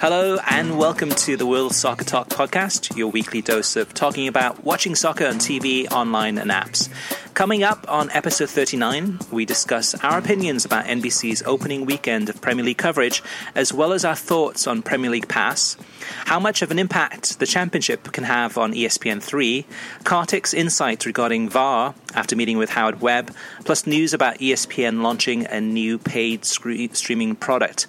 Hello and welcome to the World Soccer Talk podcast, your weekly dose of talking about watching soccer on TV, online, and apps. Coming up on episode 39, we discuss our opinions about NBC's opening weekend of Premier League coverage, as well as our thoughts on Premier League Pass, how much of an impact the Championship can have on ESPN3, Kartik's insights regarding VAR after meeting with Howard Webb, plus news about ESPN launching a new paid streaming product.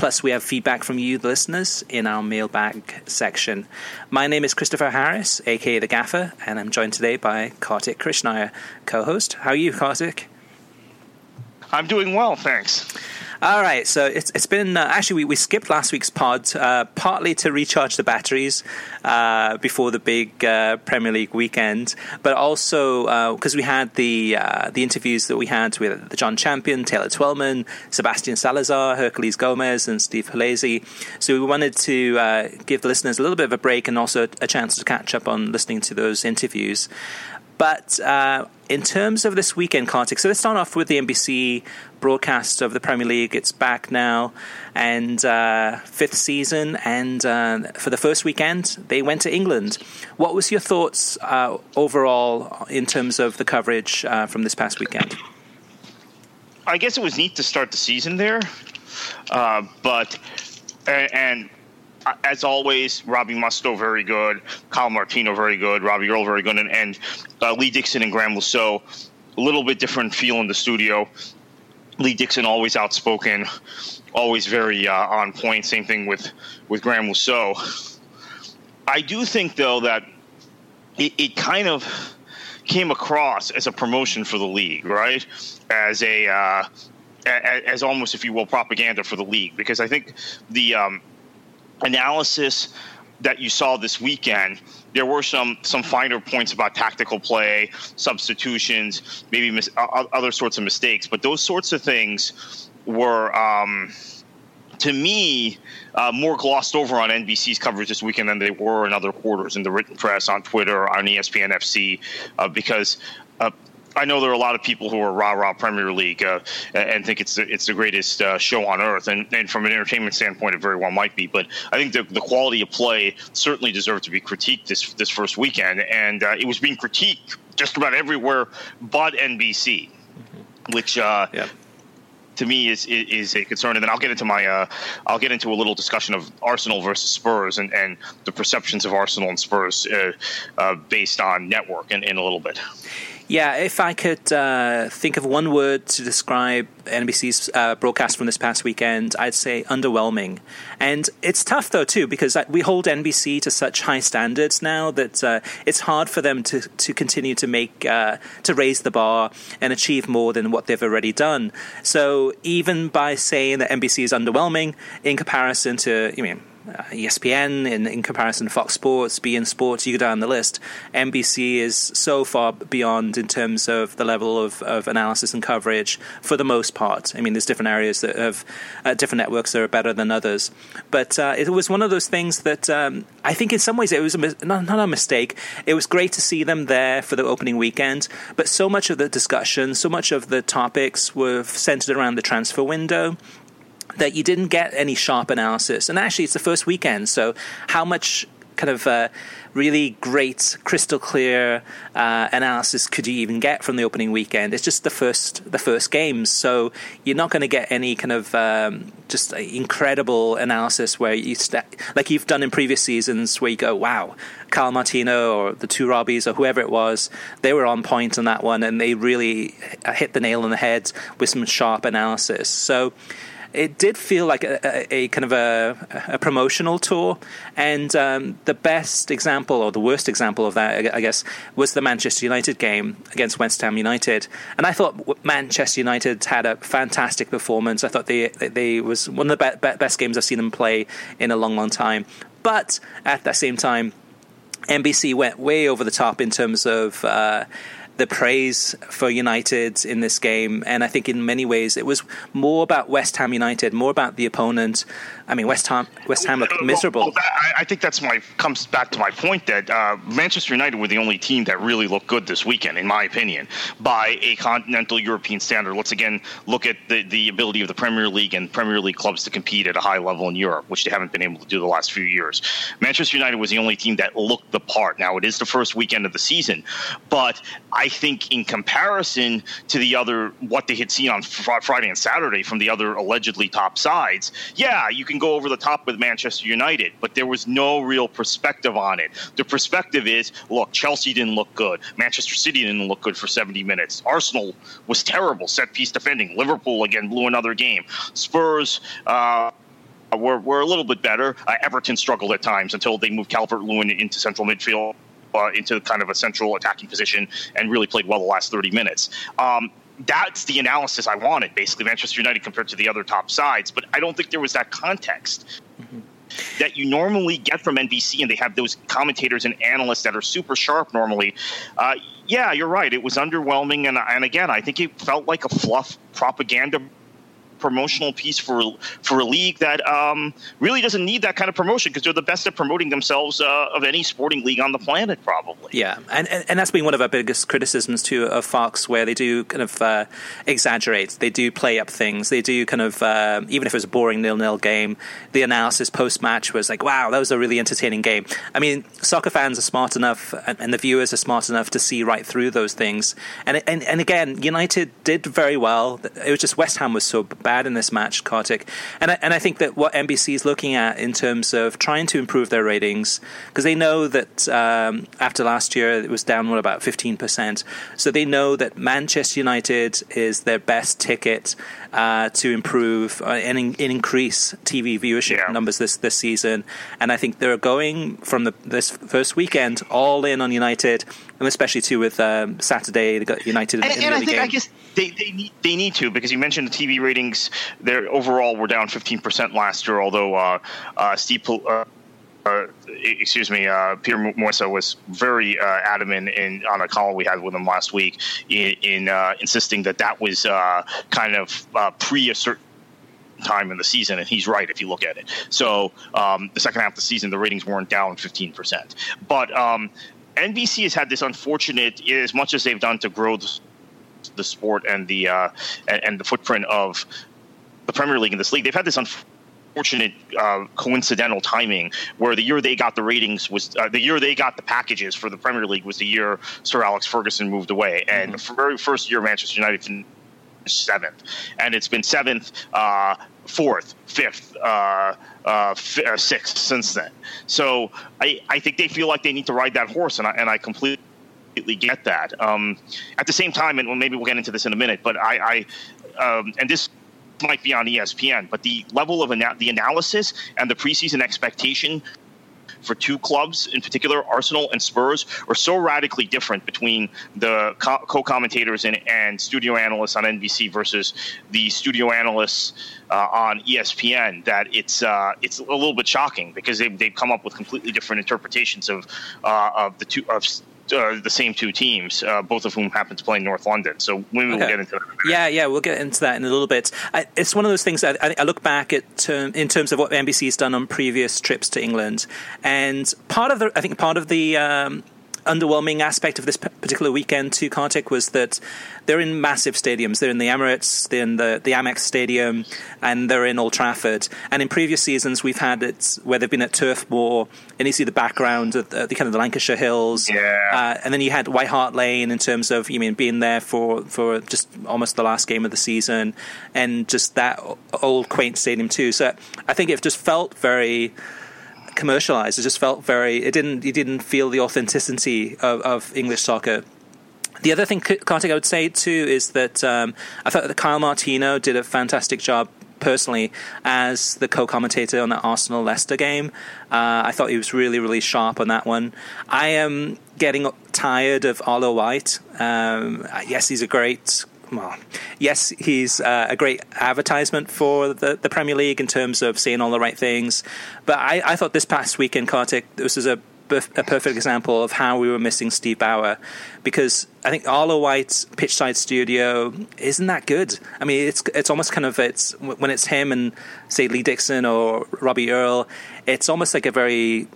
Plus, we have feedback from you, the listeners, in our mailbag section. My name is Christopher Harris, aka The Gaffer, and I'm joined today by Kartik Krishnaiyer, co host. How are you, Kartik? I'm doing well, thanks. All right, so it's it's been uh, actually we, we skipped last week's pod uh, partly to recharge the batteries uh, before the big uh, Premier League weekend, but also because uh, we had the uh, the interviews that we had with the Jon Champion, Taylor Twellman, Sebastian Salazar, Herculez Gomez, and Steve Halezi. So we wanted to give the listeners a little bit of a break and also a chance to catch up on listening to those interviews. But uh, in terms of this weekend, Kartik, so let's start off with the NBC broadcast of the Premier League. It's back now, and uh, fifth season. And uh, for the first weekend, they went to England. What was your thoughts uh, overall in terms of the coverage uh, from this past weekend? I guess it was neat to start the season there, uh, but and as always, Robbie Mustoe very good, Kyle Martino very good, Robbie Earle very good, and, and uh, Lee Dixon and Graeme Saux. A little bit different feel in the studio. Lee Dixon always outspoken, always very uh, on point. Same thing with with Le Saux. I do think though that it, it kind of came across as a promotion for the league, right? As a uh, as almost, if you will, propaganda for the league, because I think the um, analysis that you saw this weekend, there were some some finer points about tactical play, substitutions, maybe mis- other sorts of mistakes. But those sorts of things were, um, to me, uh, more glossed over on NBC's coverage this weekend than they were in other quarters in the written press, on Twitter, on ESPN FC, uh, because uh, I know there are a lot of people who are rah rah Premier League uh, and think it's the, it's the greatest uh, show on earth, and, and from an entertainment standpoint, it very well might be. But I think the, the quality of play certainly deserved to be critiqued this this first weekend, and uh, it was being critiqued just about everywhere but NBC, mm-hmm. which. Uh, yeah to me is, is a concern. And then I'll get into my uh, I'll get into a little discussion of Arsenal versus Spurs and, and the perceptions of Arsenal and Spurs uh, uh, based on network in, in a little bit. Yeah, if I could uh, think of one word to describe NBC's uh, broadcast from this past weekend, I'd say underwhelming. And it's tough though too because we hold NBC to such high standards now that uh, it's hard for them to to continue to make uh, to raise the bar and achieve more than what they've already done. So even by saying that NBC is underwhelming in comparison to, you mean uh, ESPN in, in comparison to Fox Sports, beIN Sports, you go down the list. NBC is so far beyond in terms of the level of, of analysis and coverage for the most part. I mean, there's different areas that have uh, different networks that are better than others. But uh, it was one of those things that um, I think in some ways it was a, not, not a mistake. It was great to see them there for the opening weekend, but so much of the discussion, so much of the topics were centered around the transfer window that you didn't get any sharp analysis. And actually, it's the first weekend, so how much kind of uh, really great, crystal clear uh, analysis could you even get from the opening weekend? It's just the first the first games, so you're not going to get any kind of um, just incredible analysis where you st- like you've done in previous seasons, where you go, "Wow, Carl Martino or the two Robbies or whoever it was, they were on point on that one, and they really hit the nail on the head with some sharp analysis." So it did feel like a, a, a kind of a, a, promotional tour. And um, the best example, or the worst example of that, I guess, was the Manchester United game against West Ham United. And I thought Manchester United had a fantastic performance. I thought they they was one of the be- best games I've seen them play in a long, long time. But at the same time, NBC went way over the top in terms of. Uh, the praise for United in this game, and I think in many ways it was more about West Ham United, more about the opponent, I mean, West Ham, West Ham looked miserable. Well, that, I think that's my comes back to my point that uh, Manchester United were the only team that really looked good this weekend, in my opinion, by a continental European standard. Let's again look at the, the ability of the Premier League and Premier League clubs to compete at a high level in Europe, which they haven't been able to do the last few years. Manchester United was the only team that looked the part. Now it is the first weekend of the season, but I think in comparison to the other what they had seen on Friday and Saturday from the other allegedly top sides, yeah, you can go over the top with Manchester United, but there was no real perspective on it. The perspective is look, Chelsea didn't look good. Manchester City didn't look good for 70 minutes. Arsenal was terrible, set piece defending. Liverpool, again, blew another game. Spurs, uh, were, were a little bit better. Uh, Everton struggled at times until they moved Calvert Lewin into central midfield. Uh, into kind of a central attacking position and really played well the last 30 minutes. Um, that's the analysis I wanted, basically, Manchester United compared to the other top sides. But I don't think there was that context. Mm-hmm. That you normally get from NBC, and they have those commentators and analysts that are super sharp normally. Uh, yeah, you're right. It was underwhelming, and, and again, I think it felt like a fluff propaganda promotional piece for for a league that um, really doesn't need that kind of promotion because they're the best at promoting themselves uh, of any sporting league on the planet, probably. Yeah, and, and, and that's been one of our biggest criticisms too of Fox, where they do kind of uh, exaggerate, they do play up things, they do kind of uh, even if it was a boring nil nil game, the analysis post match was like, wow, that was a really entertaining game. I mean, soccer fans are smart enough, and, and the viewers are smart enough to see right through those things. And and and again, United did very well. It was just West Ham was so bad bad in this match, Kartik. And I, and I think that what NBC is looking at in terms of trying to improve their ratings, because they know that um, after last year it was down what about 15%. So they know that Manchester United is their best ticket uh, to improve uh, and, in, and, increase TV viewership yeah. numbers this, this season. And I think they're going from the, this first weekend all in on United, and especially too with um, Saturday they got United. And, in, in and the I think game. I guess they, they need they need to because you mentioned the TV ratings. Their overall were down 15% last year, although uh, uh, Steve. Uh, uh, excuse me, uh, Peter Moossa was very uh, adamant in on a call we had with him last week in, in uh, insisting that that was uh, kind of uh, pre a certain time in the season, and he's right if you look at it. So um, the second half of the season, the ratings weren't down 15%. But um, NBC has had this unfortunate, as much as they've done to grow the, the sport and the and, and the footprint of the Premier League in this league, they've had this unfortunate uh, coincidental timing where the year they got the ratings was uh, the year they got the packages for the Premier League was the year Sir Alex Ferguson moved away, and mm-hmm. the very first year Manchester United finished seventh, and it's been seventh, uh, fourth, fifth, uh, uh, f- uh, sixth since then. So I, I think they feel like they need to ride that horse, and I, and I completely get that. Um, at the same time, and well, maybe we'll get into this in a minute, but I, I um, and this might be on ESPN, but the level of ana- the analysis and the preseason expectation for two clubs in particular, Arsenal and Spurs, are so radically different between the co commentators and, and, studio analysts on NBC versus the studio analysts uh, on ESPN that it's uh, it's a little bit shocking because they, they've come up with completely different interpretations of uh, of the two of uh, the same two teams, uh, both of whom happen to play in North London. So maybe okay. we'll get into that. Yeah, yeah, we'll get into that in a little bit. I, it's one of those things that I, I look back at term, in terms of what NBC has done on previous trips to England, and part of the I think part of the um, underwhelming aspect of this particular weekend to Kartik was that they're in massive stadiums. They're in the Emirates, they're in the, the Amex Stadium, and they're in Old Trafford. And in previous seasons, we've had it where they've been at Turf Moor, and you see the background of the, the kind of the Lancashire Hills. Yeah. Uh, and then you had White Hart Lane in terms of, you mean, being there for, for just almost the last game of the season, and just that old quaint stadium too. So I think it just felt very commercialized. It just felt very. It didn't. You didn't feel the authenticity of, of English soccer. The other thing, Kartik, I would say too, is that um, I thought that Kyle Martino did a fantastic job personally as the co-commentator on that Arsenal Leicester game. Uh, I thought he was really, really sharp on that one. I am getting tired of Arlo White. Um, yes, he's a great well, yes, he's uh, a great advertisement for the, the Premier League in terms of saying all the right things. But I, I thought this past weekend, Kartik, this was a, a perfect example of how we were missing Steve Bower because I think Arlo White's pitchside studio isn't that good. I mean, it's it's almost kind of it's when it's him and say Lee Dixon or Robbie Earle, it's almost like a very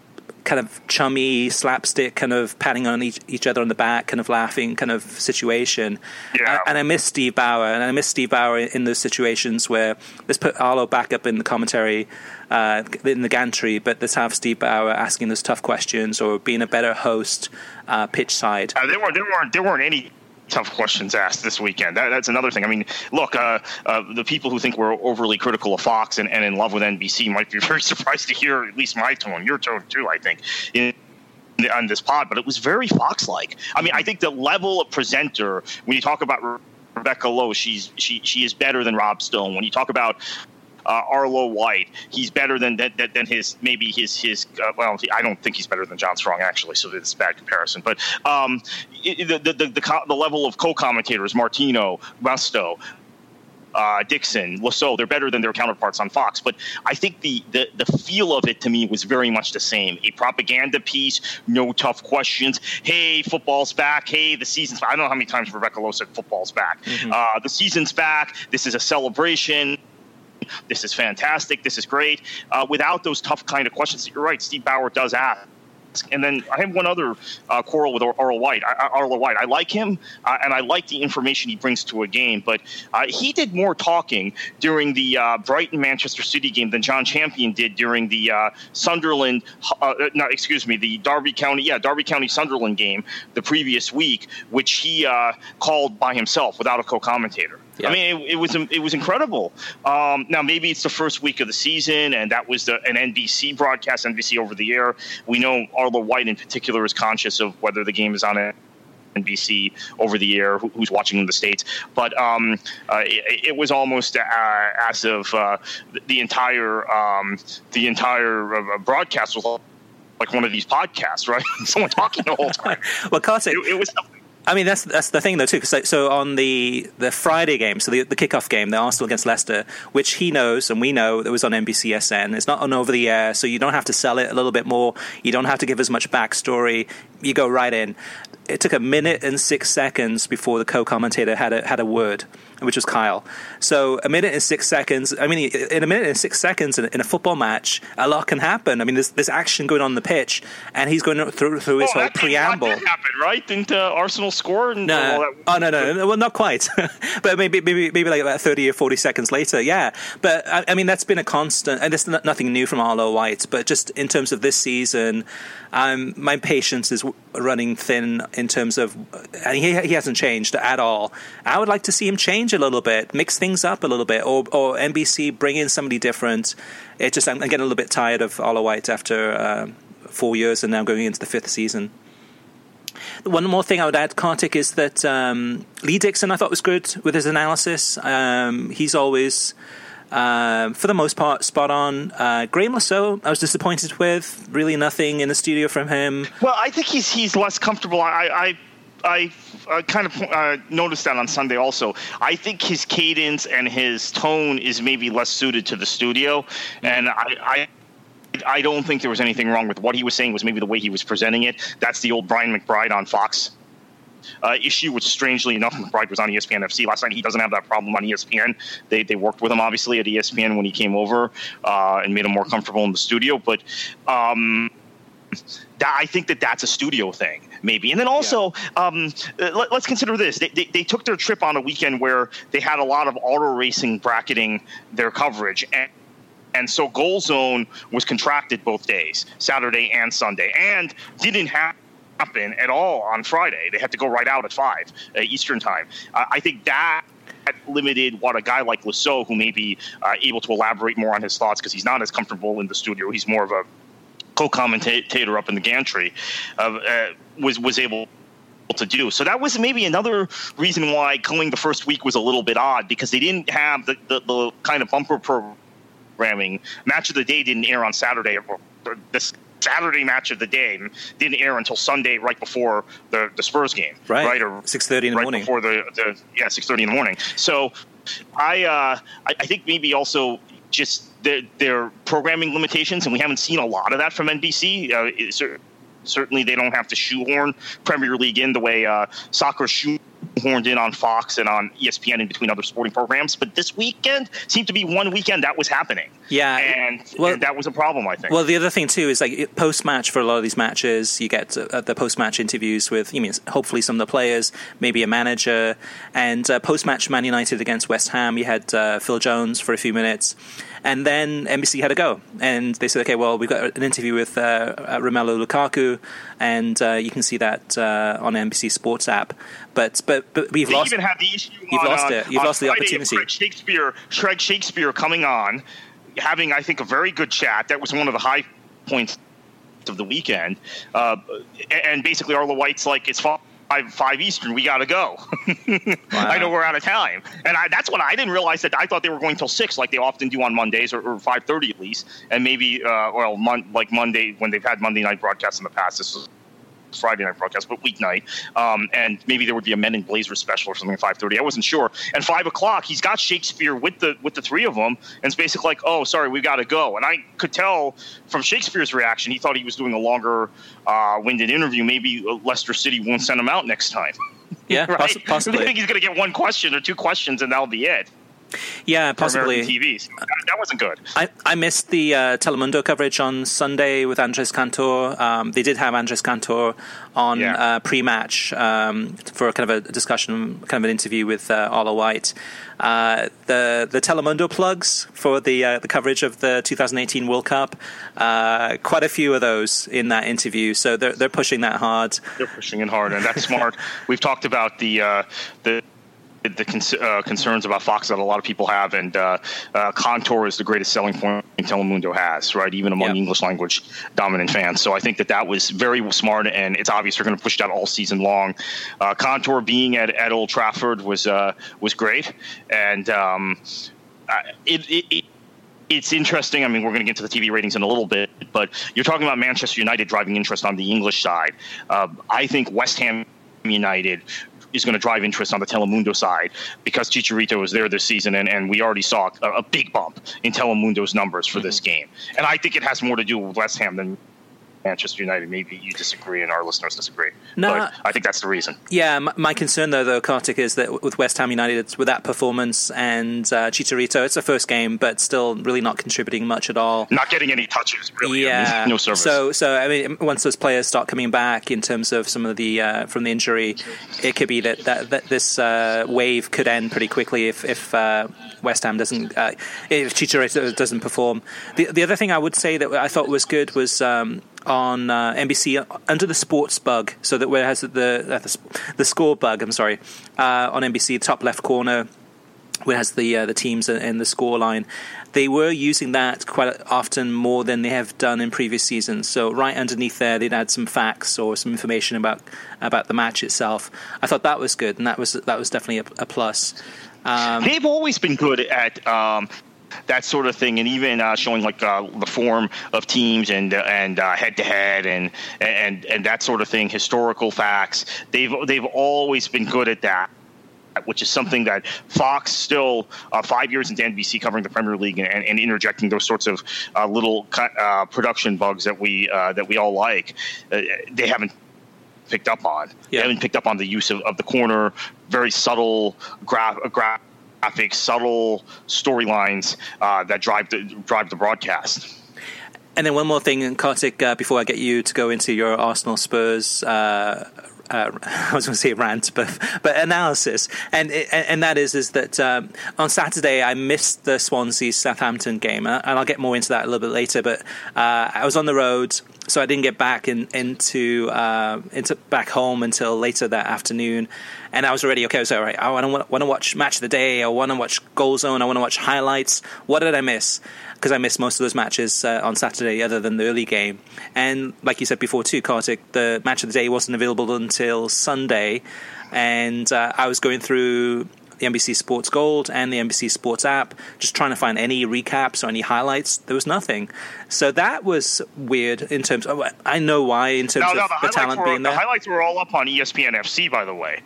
kind of chummy slapstick kind of patting on each, each other on the back kind of laughing kind of situation yeah. and, I miss Steve Bower, and I miss Steve Bower in, in those situations where let's put Arlo back up in the commentary uh, in the gantry but let's have Steve Bower asking those tough questions or being a better host uh, pitch side uh, there, were, there, weren't, there weren't any tough questions asked this weekend. That, that's another thing. I mean, look, uh, uh, the people who think we're overly critical of Fox and, and in love with NBC might be very surprised to hear at least my tone, your tone too. I think. In, on this pod, but it was very Fox-like. I mean, I think the level of presenter when you talk about Rebecca Lowe, she's she she is better than Rob Stone. When you talk about uh, Arlo White. He's better than than, than his maybe his his. Uh, well, I don't think he's better than John Strong actually, so it's a bad comparison. But um, the, the, the the the level of co-commentators, Martino, Mustoe, uh, Dixon, Le Saux, they're better than their counterparts on Fox. But I think the, the, the feel of it to me was very much the same. A propaganda piece, no tough questions. Hey, football's back. Hey, the season's back. I don't know how many times Rebecca Lowe said football's back. Mm-hmm. Uh, the season's back. This is a celebration. This is fantastic. This is great. Uh, without those tough kind of questions, that you're right. Steve Bower does ask. And then I have one other uh, quarrel with Arlo White. I, Arlo White, I like him, uh, and I like the information he brings to a game. But uh, he did more talking during the uh, Brighton Manchester City game than Jon Champion did during the uh, Sunderland. Uh, no, excuse me, the Derby County, yeah, Derby County Sunderland game the previous week, which he called by himself without a co-commentator. Yeah. I mean, it, it, was it was incredible. Um, now maybe it's the first week of the season, and that was the, an NBC broadcast, NBC over the air. We know Arlo White in particular is conscious of whether the game is on NBC over the air, who's watching in the states. But um, uh, it, it, was almost uh, as of uh, the entire um, the entire uh, broadcast was like one of these podcasts, right? Someone talking the whole time. well, Kartik, it, it was. I mean, that's that's the thing though too. Cause so, so on the the Friday game, so the the kickoff game, the Arsenal against Leicester, which he knows and we know that was on NBCSN. It's not on over the air, so you don't have to sell it a little bit more. You don't have to give as much backstory. You go right in. It took a minute and six seconds before the co-commentator had a had a word which was Kyle. So a minute and six seconds. I mean, in a minute and six seconds in, a football match, a lot can happen. I mean, there's, there's action going on the pitch, and he's going through through his oh, whole preamble. That happened, right? Didn't uh, Arsenal score? no, oh no, no, no, well, not quite. but maybe, maybe, maybe like about thirty or forty seconds later, yeah. But I, I mean, that's been a constant, and it's nothing new from Arlo White. But just in terms of this season, um, my patience is running thin in terms of, and he, he hasn't changed at all. I would like to see him change a little bit, mix things up a little bit, or, or NBC bring in somebody different. It just I'm, getting a little bit tired of Arlo White after uh, four years and now going into the fifth season. One more thing I would add, Kartik, is that um, Lee Dixon I thought was good with his analysis. Um, he's always uh, for the most part, spot on. Uh, Le Saux, I was disappointed with. Really, nothing in the studio from him. Well, I think he's he's less comfortable. I I, I, I kind of uh, noticed that on Sunday also. I think his cadence and his tone is maybe less suited to the studio, mm-hmm. and I, I I don't think there was anything wrong with what he was saying. Was maybe the way he was presenting it. That's the old Brian McBride on Fox uh, issue, which strangely enough, McBride was on ESPN FC last night. He doesn't have that problem on ESPN. They, they worked with him, obviously, at ESPN when he came over uh, and made him more comfortable in the studio. But. Um, that I think that that's a studio thing, maybe. And then also, yeah. um, let, us consider this: they, they, they, took their trip on a weekend where they had a lot of auto racing bracketing their coverage, and and so Goal Zone was contracted both days, Saturday and Sunday, and didn't have happen at all on Friday. They had to go right out at five uh, Eastern time. Uh, I think that limited what a guy like Le Saux, who may be uh, able to elaborate more on his thoughts because he's not as comfortable in the studio. He's more of a co-commentator up in the gantry. Uh, uh, was was able to do. So that was maybe another reason why going the first week was a little bit odd because they didn't have the, the, the kind of bumper programming. Match of the day didn't air on Saturday. This Saturday match of the day didn't air until Sunday, right before the, the Spurs game, right? Right, or six thirty in the right morning. before the, the yeah six thirty in the morning. So I, uh, I I think maybe also just their, their programming limitations, and we haven't seen a lot of that from NBC. Uh, certainly, they don't have to shoehorn Premier League in the way uh, soccer shoe horned in on Fox and on ESPN in between other sporting programs. But this weekend seemed to be one weekend that was happening. Yeah, and, well, and that was a problem, I think. Well, the other thing too is like post match for a lot of these matches, you get uh, the post match interviews with, you mean, hopefully some of the players, maybe a manager, and uh, post match Man United against West Ham, you had uh, Phil Jones for a few minutes. And then NBC had a go, and they said, "Okay, well, we've got an interview with uh, Romelu Lukaku, and uh, you can see that uh, on NBC Sports app." But but but we've they lost. Even had the issue you've on, lost it. You've lost the opportunity. Craig Shakespeare, Craig Shakespeare coming on, having I think a very good chat. That was one of the high points of the weekend, uh, and basically Arlo White's like it's fine five, five Eastern, we got to go. wow. I know we're out of time, and I, that's what I didn't realize that I thought they were going till six, like they often do on Mondays, or, or five thirty at least, and maybe uh, well, mon- like Monday when they've had Monday night broadcasts in the past. This was Friday night broadcast, but weeknight. Um, and maybe there would be a Men in Blazers special or something at five thirty. I wasn't sure. And five o'clock, he's got Shakespeare with the with the three of them, and it's basically like, oh, sorry, we got to go. And I could tell from Shakespeare's reaction, he thought he was doing a longer uh, winded interview. Maybe Leicester City won't send him out next time. Yeah, right? possibly. I think he's going to get one question or two questions, and that'll be it. Yeah, possibly. TVs. That, that, wasn't good. I, I missed the uh, Telemundo coverage on Sunday with Andres Cantor. Um, they did have Andres Cantor on yeah. uh, pre-match um, for kind of a discussion, kind of an interview with uh, Arlo White. Uh, the the Telemundo plugs for the uh, the coverage of the 2018 World Cup. Uh, quite a few of those in that interview, so they're they're pushing that hard. They're pushing it hard, and that's smart. We've talked about the uh, the the con- uh, concerns about Fox that a lot of people have, and uh, uh, Cantor is the greatest selling point Telemundo has, right? Even among yep. English language dominant fans. So I think that that was very smart, and it's obvious they're going to push that all season long. Uh, Cantor being at, at Old Trafford was uh, was great, and um, it, it, it it's interesting. I mean, we're going to get to the TV ratings in a little bit, but you're talking about Manchester United driving interest on the English side. Uh, I think West Ham United is going to drive interest on the Telemundo side because Chicharito was there this season, and, and we already saw a, a big bump in Telemundo's numbers for mm-hmm. this game. And I think it has more to do with West Ham than Manchester United. Maybe you disagree and our listeners disagree. No, but I think that's the reason. Yeah, my concern though, though, Kartik, is that with West Ham United, it's with that performance and uh, Chicharito, it's a first game, but still really not contributing much at all. Not getting any touches, really. Yeah, I mean, no service. So, so I mean, once those players start coming back in terms of some of the uh, from the injury, it could be that that, that this uh, wave could end pretty quickly if if uh, West Ham doesn't uh, if Chicharito doesn't perform. The the other thing I would say that I thought was good was. Um, on uh, NBC under the sports bug, so that where has the the, the score bug. I'm sorry, uh, on NBC top left corner where has the uh, the teams and the score line. They were using that quite often more than they have done in previous seasons. So right underneath there, they'd add some facts or some information about about the match itself. I thought that was good, and that was that was definitely a, a plus. Um, They've always been good at um, that sort of thing, and even uh, showing like uh, the form of teams and uh, and head to head and and and that sort of thing, historical facts. They've they've always been good at that which is something that Fox still uh, five years into NBC covering the Premier League and, and interjecting those sorts of uh, little uh, production bugs that we that we all like. they haven't picked up on. Yeah. They haven't picked up on the use of, of the corner, very subtle graph. graph subtle storylines uh, that drive the drive the broadcast. and then one more thing, Kartik, uh, before I get you to go into your Arsenal Spurs. Uh, uh, I was going to say rant, but but analysis, and and that is is that um, on Saturday I missed the Swansea Southampton game, and I'll get more into that a little bit later. But uh, I was on the road, so I didn't get back in, into uh, into back home until later that afternoon, and I was already okay. I was all right. I want to watch match of the day. I want to watch goal zone. I want to watch highlights. What did I miss? Because I missed most of those matches uh, on Saturday, other than the early game. And like you said before too, Kartik, the match of the day wasn't available until Sunday, and uh, I was going through the NBC Sports Gold and the NBC Sports app, just trying to find any recaps or any highlights. There was nothing. So that was weird in terms of, I know why, in terms no, no, of the, the talent were, being there. The highlights were all up on ESPN FC, by the way.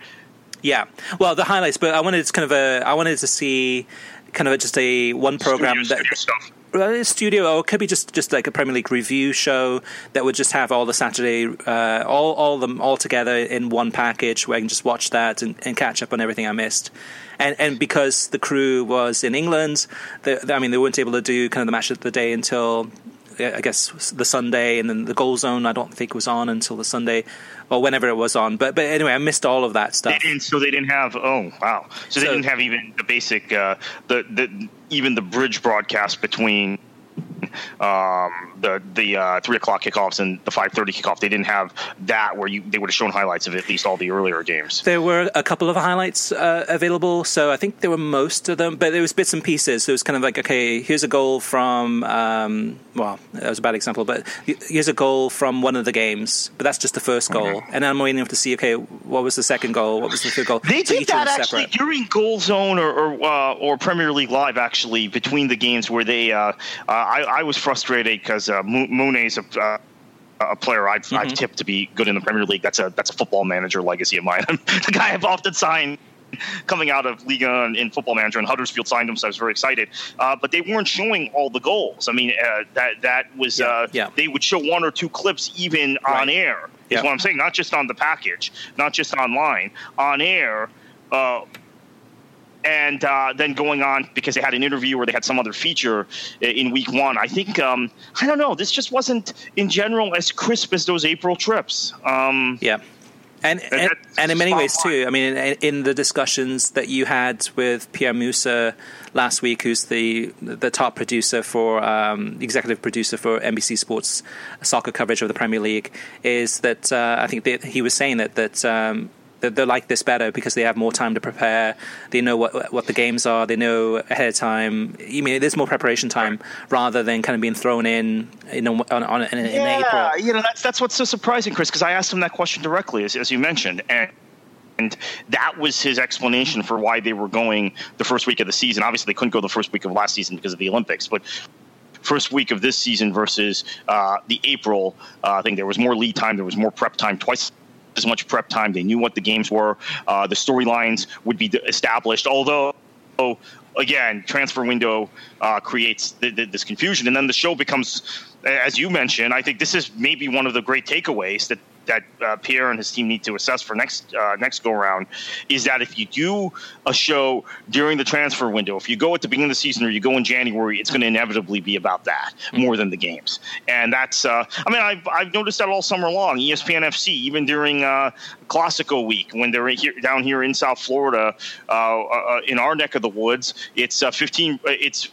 Yeah, well, the highlights, but I wanted to kind of a, I wanted to see kind of just a one program studio, that studio stuff. studio, or it could be just, just like a Premier League review show that would just have all the Saturday, uh, all all them all together in one package where I can just watch that and, and catch up on everything I missed. And and because the crew was in England, they, I mean they weren't able to do kind of the match of the day until I guess the Sunday, and then the goal zone. I don't think was on until the Sunday or whenever it was on. But but anyway, I missed all of that stuff. They so they didn't have. Oh wow! So, so they didn't have even the basic uh, the the even the bridge broadcast between um, the the uh, three o'clock kickoffs and the five thirty kickoff. They didn't have that where you they would have shown highlights of at least all the earlier games. There were a couple of highlights uh, available, so I think there were most of them, but there was bits and pieces. So it was kind of like, okay, here's a goal from um, well, that was a bad example, but here's a goal from one of the games, but that's just the first goal, mm-hmm. and then I'm waiting to see, okay, what was the second goal? What was the third goal? They so did that actually during Goal Zone or or, uh, or, Premier League Live actually between the games where they. Uh, uh I, I was frustrated because uh, Mounié's a, uh, a player I've, mm-hmm. I've, tipped to be good in the Premier League. That's a that's a football manager legacy of mine. the guy I've often signed coming out of Liga and in Football Manager, and Huddersfield signed him, so I was very excited. Uh, but they weren't showing all the goals. I mean, uh, that that was yeah, uh, yeah. they would show one or two clips even right. on air. Is yeah. what I'm saying. Not just on the package, not just online, on air. And uh, then going on because they had an interview or they had some other feature in week one. I think um, I don't know. This just wasn't in general as crisp as those April trips. Um, yeah. And, and, and, in many ways too. I mean, in, in, the discussions that you had with Pierre Moossa last week, who's the the top producer for um, executive producer for NBC Sports soccer coverage of the Premier League, is that uh, I think that he was saying that that um, they, they like this better because they have more time to prepare. They know what what the games are. They know ahead of time. I mean, there's more preparation time rather than kind of being thrown in, you know, on, on in, yeah, in April. you know, that's that's what's so surprising, Chris, because I asked him that question directly, as, as you mentioned, and. And that was his explanation for why they were going the first week of the season. Obviously, they couldn't go the first week of last season because of the Olympics, but first week of this season versus uh, the April, uh, I think there was more lead time, there was more prep time, twice as much prep time. They knew what the games were. Uh, the storylines would be established. Although, again, transfer window uh, creates th- th- this confusion, and then the show becomes, as you mentioned. I think this is maybe one of the great takeaways that that uh, Pierre and his team need to assess for next uh, next go round is that if you do a show during the transfer window, if you go at the beginning of the season or you go in January, it's going to inevitably be about that mm-hmm. more than the games. And that's uh, I mean I've I've noticed that all summer long. ESPN FC even during uh, Classico week when they're here, down here in South Florida uh, uh, in our neck of the woods, it's 15 it's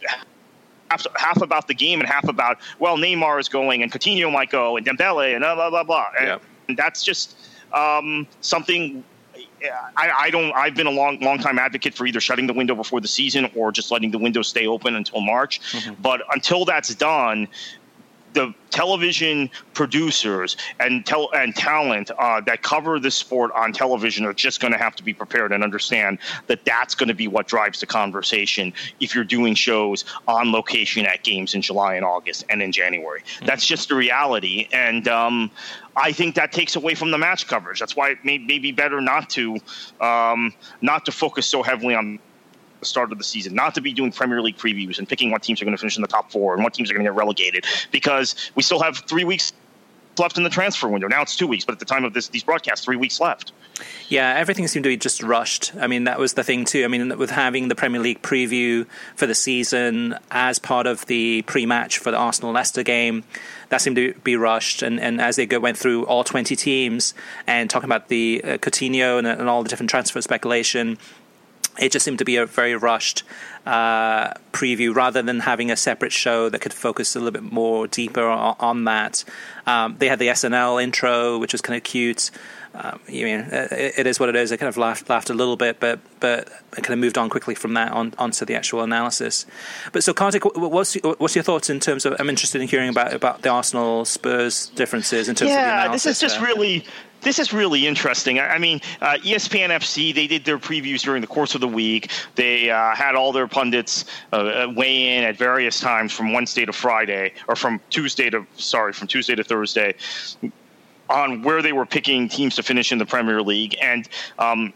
half, half about the game and half about well Neymar is going and Coutinho might go and Dembele and blah blah blah blah. And, that's just um, something I, I, don't. I've been a long, long time advocate for either shutting the window before the season or just letting the window stay open until March. Mm-hmm. But until that's done, the television producers and tel- and talent uh, that cover this sport on television are just going to have to be prepared and understand that that's going to be what drives the conversation if you're doing shows on location at games in July and August and in January. Mm-hmm. That's just the reality, and um, I think that takes away from the match coverage. That's why it may, may be better not to um, not to focus so heavily on the start of the season, not to be doing Premier League previews and picking what teams are going to finish in the top four and what teams are going to get relegated, because we still have three weeks left in the transfer window. Now it's two weeks, but at the time of this, these broadcasts, three weeks left. Yeah, everything seemed to be just rushed. I mean, that was the thing too. I mean, with having the Premier League preview for the season as part of the pre-match for the Arsenal Leicester game, that seemed to be rushed. And, and as they go, went through all 20 teams and talking about the uh, Coutinho and, and all the different transfer speculation, it just seemed to be a very rushed uh, preview rather than having a separate show that could focus a little bit more deeper on, on that. Um, they had the SNL intro, which was kind of cute. Um, you mean uh, it, it is what it is. I kind of laughed, laughed a little bit, but but I kind of moved on quickly from that on onto the actual analysis. But so, Kartik, what's what's your thoughts in terms of? I'm interested in hearing about about the Arsenal Spurs differences in terms yeah, of the analysis. Yeah, this is just there. really this is really interesting. I, I mean, uh, ESPN FC they did their previews during the course of the week. They uh, had all their pundits uh, uh weigh in at various times from Wednesday to Friday, or from Tuesday to sorry, from Tuesday to Thursday on where they were picking teams to finish in the Premier League, and um,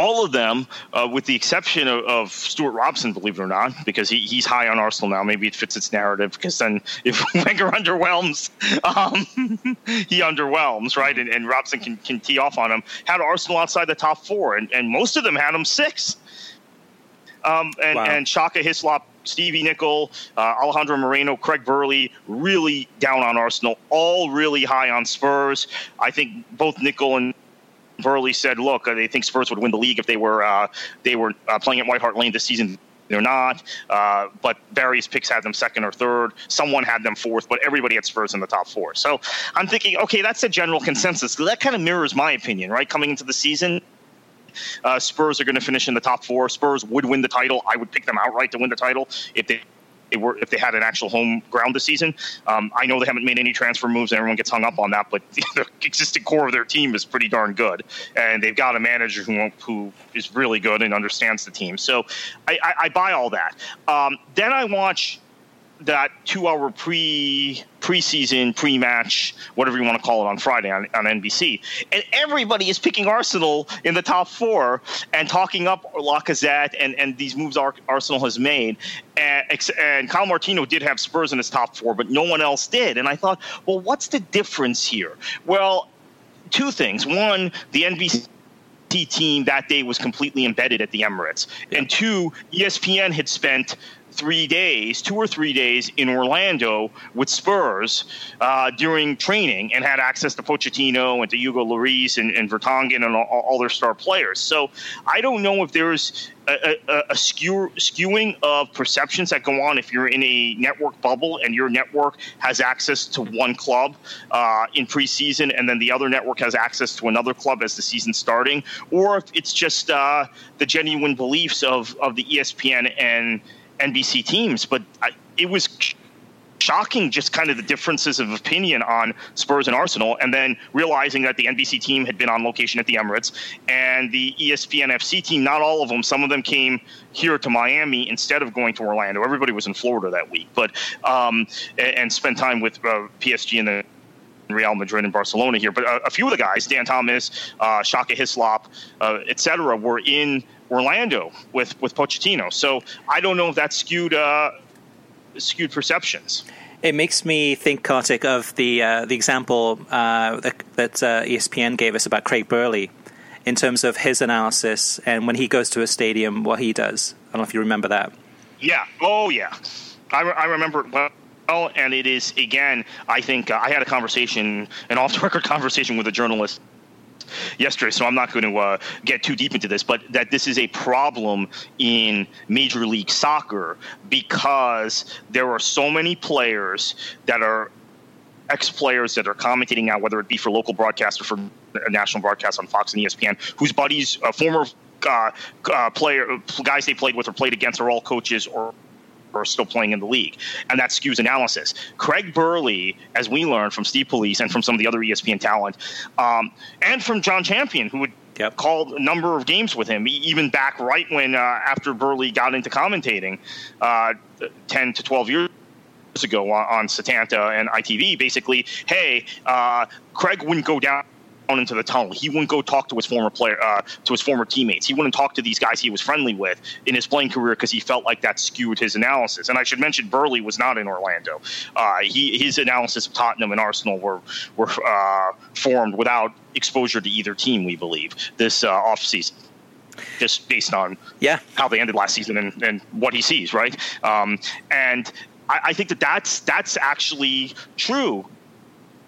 all of them, uh, with the exception of, of, Stewart Robson, believe it or not, because he, he's high on Arsenal now. Maybe it fits its narrative because then if Wenger underwhelms, um, he underwhelms, right? And, and, Robson can, can tee off on him. Had Arsenal outside the top four, and, and most of them had them six. Um, and, wow. and Shaka Hislop Stevie Nicol, uh, Alejandro Moreno, Craig Burley, really down on Arsenal, all really high on Spurs. I think both Nicol and Burley said, "Look, they think Spurs would win the league if they were uh, they were uh, playing at White Hart Lane this season." They're not, uh, but various picks had them second or third. Someone had them fourth, but everybody had Spurs in the top four. So I'm thinking, okay, that's a general consensus. That kind of mirrors my opinion, right? Coming into the season, uh, Spurs are going to finish in the top four. Spurs would win the title. I would pick them outright to win the title if they they were if they had an actual home ground this season. Um, I know they haven't made any transfer moves, and everyone gets hung up on that. But the existing core of their team is pretty darn good, and they've got a manager who who is really good and understands the team. So I, I, I buy all that. Um, then I watch that two hour pre preseason pre match whatever you want to call it on Friday on, on NBC and everybody is picking Arsenal in the top four and talking up Lacazette and and these moves Arsenal has made. And, and Kyle Martino did have Spurs in his top four but no one else did. And I thought well what's the difference here? Well two things. One the NBC team that day was completely embedded at the Emirates. And two, ESPN had spent three days, two or three days in Orlando with Spurs uh, during training and had access to Pochettino and to Hugo Lloris and, and Vertonghen and all, all, their star players. So I don't know if there's a, a, a skew, skewing of perceptions that go on if you're in a network bubble and your network has access to one club uh, in preseason and then the other network has access to another club as the season's starting, or if it's just uh, the genuine beliefs of, of the ESPN and – NBC teams, but I, it was shocking just kind of the differences of opinion on Spurs and Arsenal, and then realizing that the NBC team had been on location at the Emirates and the ESPN FC team, not all of them, some of them came here to Miami instead of going to Orlando. Everybody was in Florida that week, but um, and, and spent time with uh, PSG and the Real Madrid and Barcelona here, but a, a few of the guys, Dan Thomas, uh, Shaka Hislop, uh, etc., were in Orlando with with Pochettino. So I don't know if that skewed uh, skewed perceptions. It makes me think, Kartik, of the uh, the example uh, that, that uh, ESPN gave us about Craig Burley in terms of his analysis and when he goes to a stadium, what he does. I don't know if you remember that. Yeah. Oh, yeah. I, re- I remember it well. And it is again. I think uh, I had a conversation, an off-the-record conversation with a journalist yesterday, so I'm not going to uh, get too deep into this, but that this is a problem in Major League Soccer because there are so many players that are ex players that are commentating now, whether it be for local broadcast or for national broadcast on Fox and ESPN, whose buddies, uh, former uh, uh, player guys they played with or played against are all coaches or are still playing in the league, and that skews analysis. Craig Burley, as we learned from Steve Police and from some of the other ESPN talent, um, and from Jon Champion, who would yep. called a number of games with him, even back right when uh, after Burley got into commentating, uh, ten to twelve years ago on, on Setanta and ITV. Basically, hey, uh, Craig wouldn't go down into the tunnel. He wouldn't go talk to his former player, uh, to his former teammates. He wouldn't talk to these guys he was friendly with in his playing career because he felt like that skewed his analysis. And I should mention, Burley was not in Orlando. Uh, he his analysis of Tottenham and Arsenal were were uh, formed without exposure to either team. We believe this uh, offseason just based on yeah how they ended last season and, and what he sees, right? Um, and I, I, think that that's that's actually true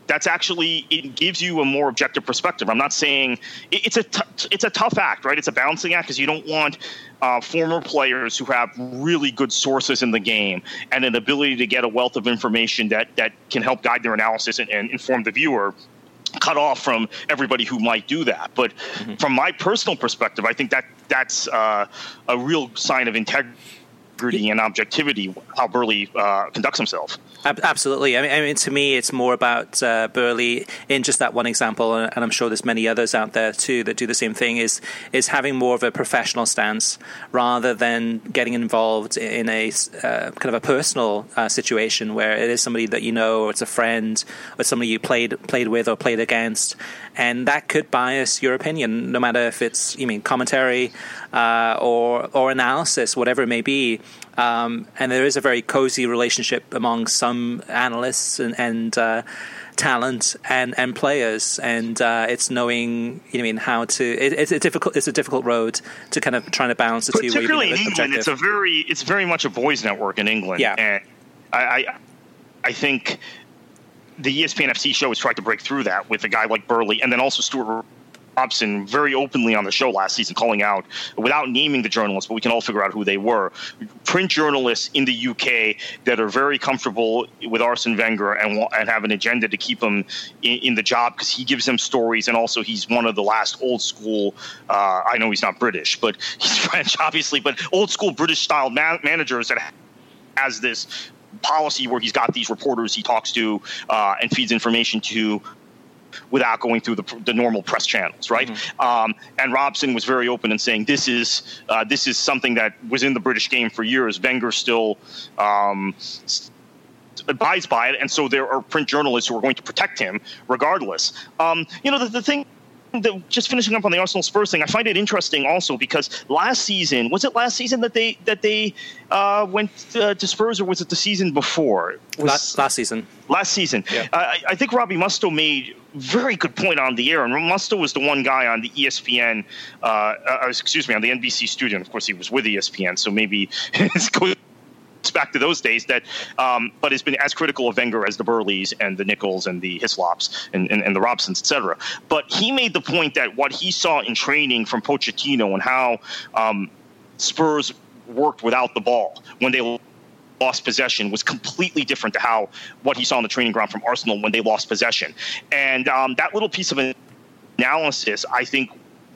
that's actually it gives you a more objective perspective. I'm not saying it's a t- it's a tough act, right? It's a balancing act because you don't want uh, former players who have really good sources in the game and an ability to get a wealth of information that that can help guide their analysis and, and inform the viewer cut off from everybody who might do that. But mm-hmm. from my personal perspective, I think that that's uh, a real sign of integrity integrity and objectivity how Burley uh, conducts himself. Absolutely. I mean, I mean, to me, it's more about uh, Burley in just that one example, and I'm sure there's many others out there too that do the same thing. Is is having more of a professional stance rather than getting involved in a uh, kind of a personal uh, situation where it is somebody that you know, or it's a friend, or somebody you played played with or played against, and that could bias your opinion, no matter if it's you mean commentary uh, or or analysis, whatever it may be. Um, and there is a very cozy relationship among some analysts and, and uh, talent and, and players, and uh, it's knowing you know I mean how to. It, it's a difficult it's a difficult road to kind of trying to balance the two. Particularly in England, it's a very it's very much a boys' network in England. Yeah, and I I, I think the ESPN FC show has tried to break through that with a guy like Burley, and then also Stewart Robson very openly on the show last season, calling out without naming the journalists, but we can all figure out who they were. Print journalists in the UK that are very comfortable with Arsene Wenger and and have an agenda to keep him in, in the job because he gives them stories, and also he's one of the last old school. Uh, I know he's not British, but he's French, obviously, but old school British style man- managers that has this policy where he's got these reporters he talks to uh, and feeds information to without going through the, the normal press channels, right? Mm-hmm. Um, and Robson was very open in saying this is uh, this is something that was in the British game for years. Wenger still. Um, abides by it, and so there are print journalists who are going to protect him regardless. Um, you know, the, the thing the, just finishing up on the Arsenal Spurs thing, I find it interesting also because last season was it last season that they that they uh, went uh, to Spurs or was it the season before? last, last season. Last season. Yeah. Uh, I, I, think Robbie Mustoe made very good point on the air, and Mustoe was the one guy on the ESPN, uh, uh, excuse me, on the NBC studio. And of course, he was with ESPN, so maybe his back to those days that, um, but has been as critical of Wenger as the Burleys and the Nichols and the Hislops and, and, and the Robsons, etc. But he made the point that what he saw in training from Pochettino and how um, Spurs worked without the ball when they lost possession was completely different to how what he saw on the training ground from Arsenal when they lost possession. And um, that little piece of analysis, I think,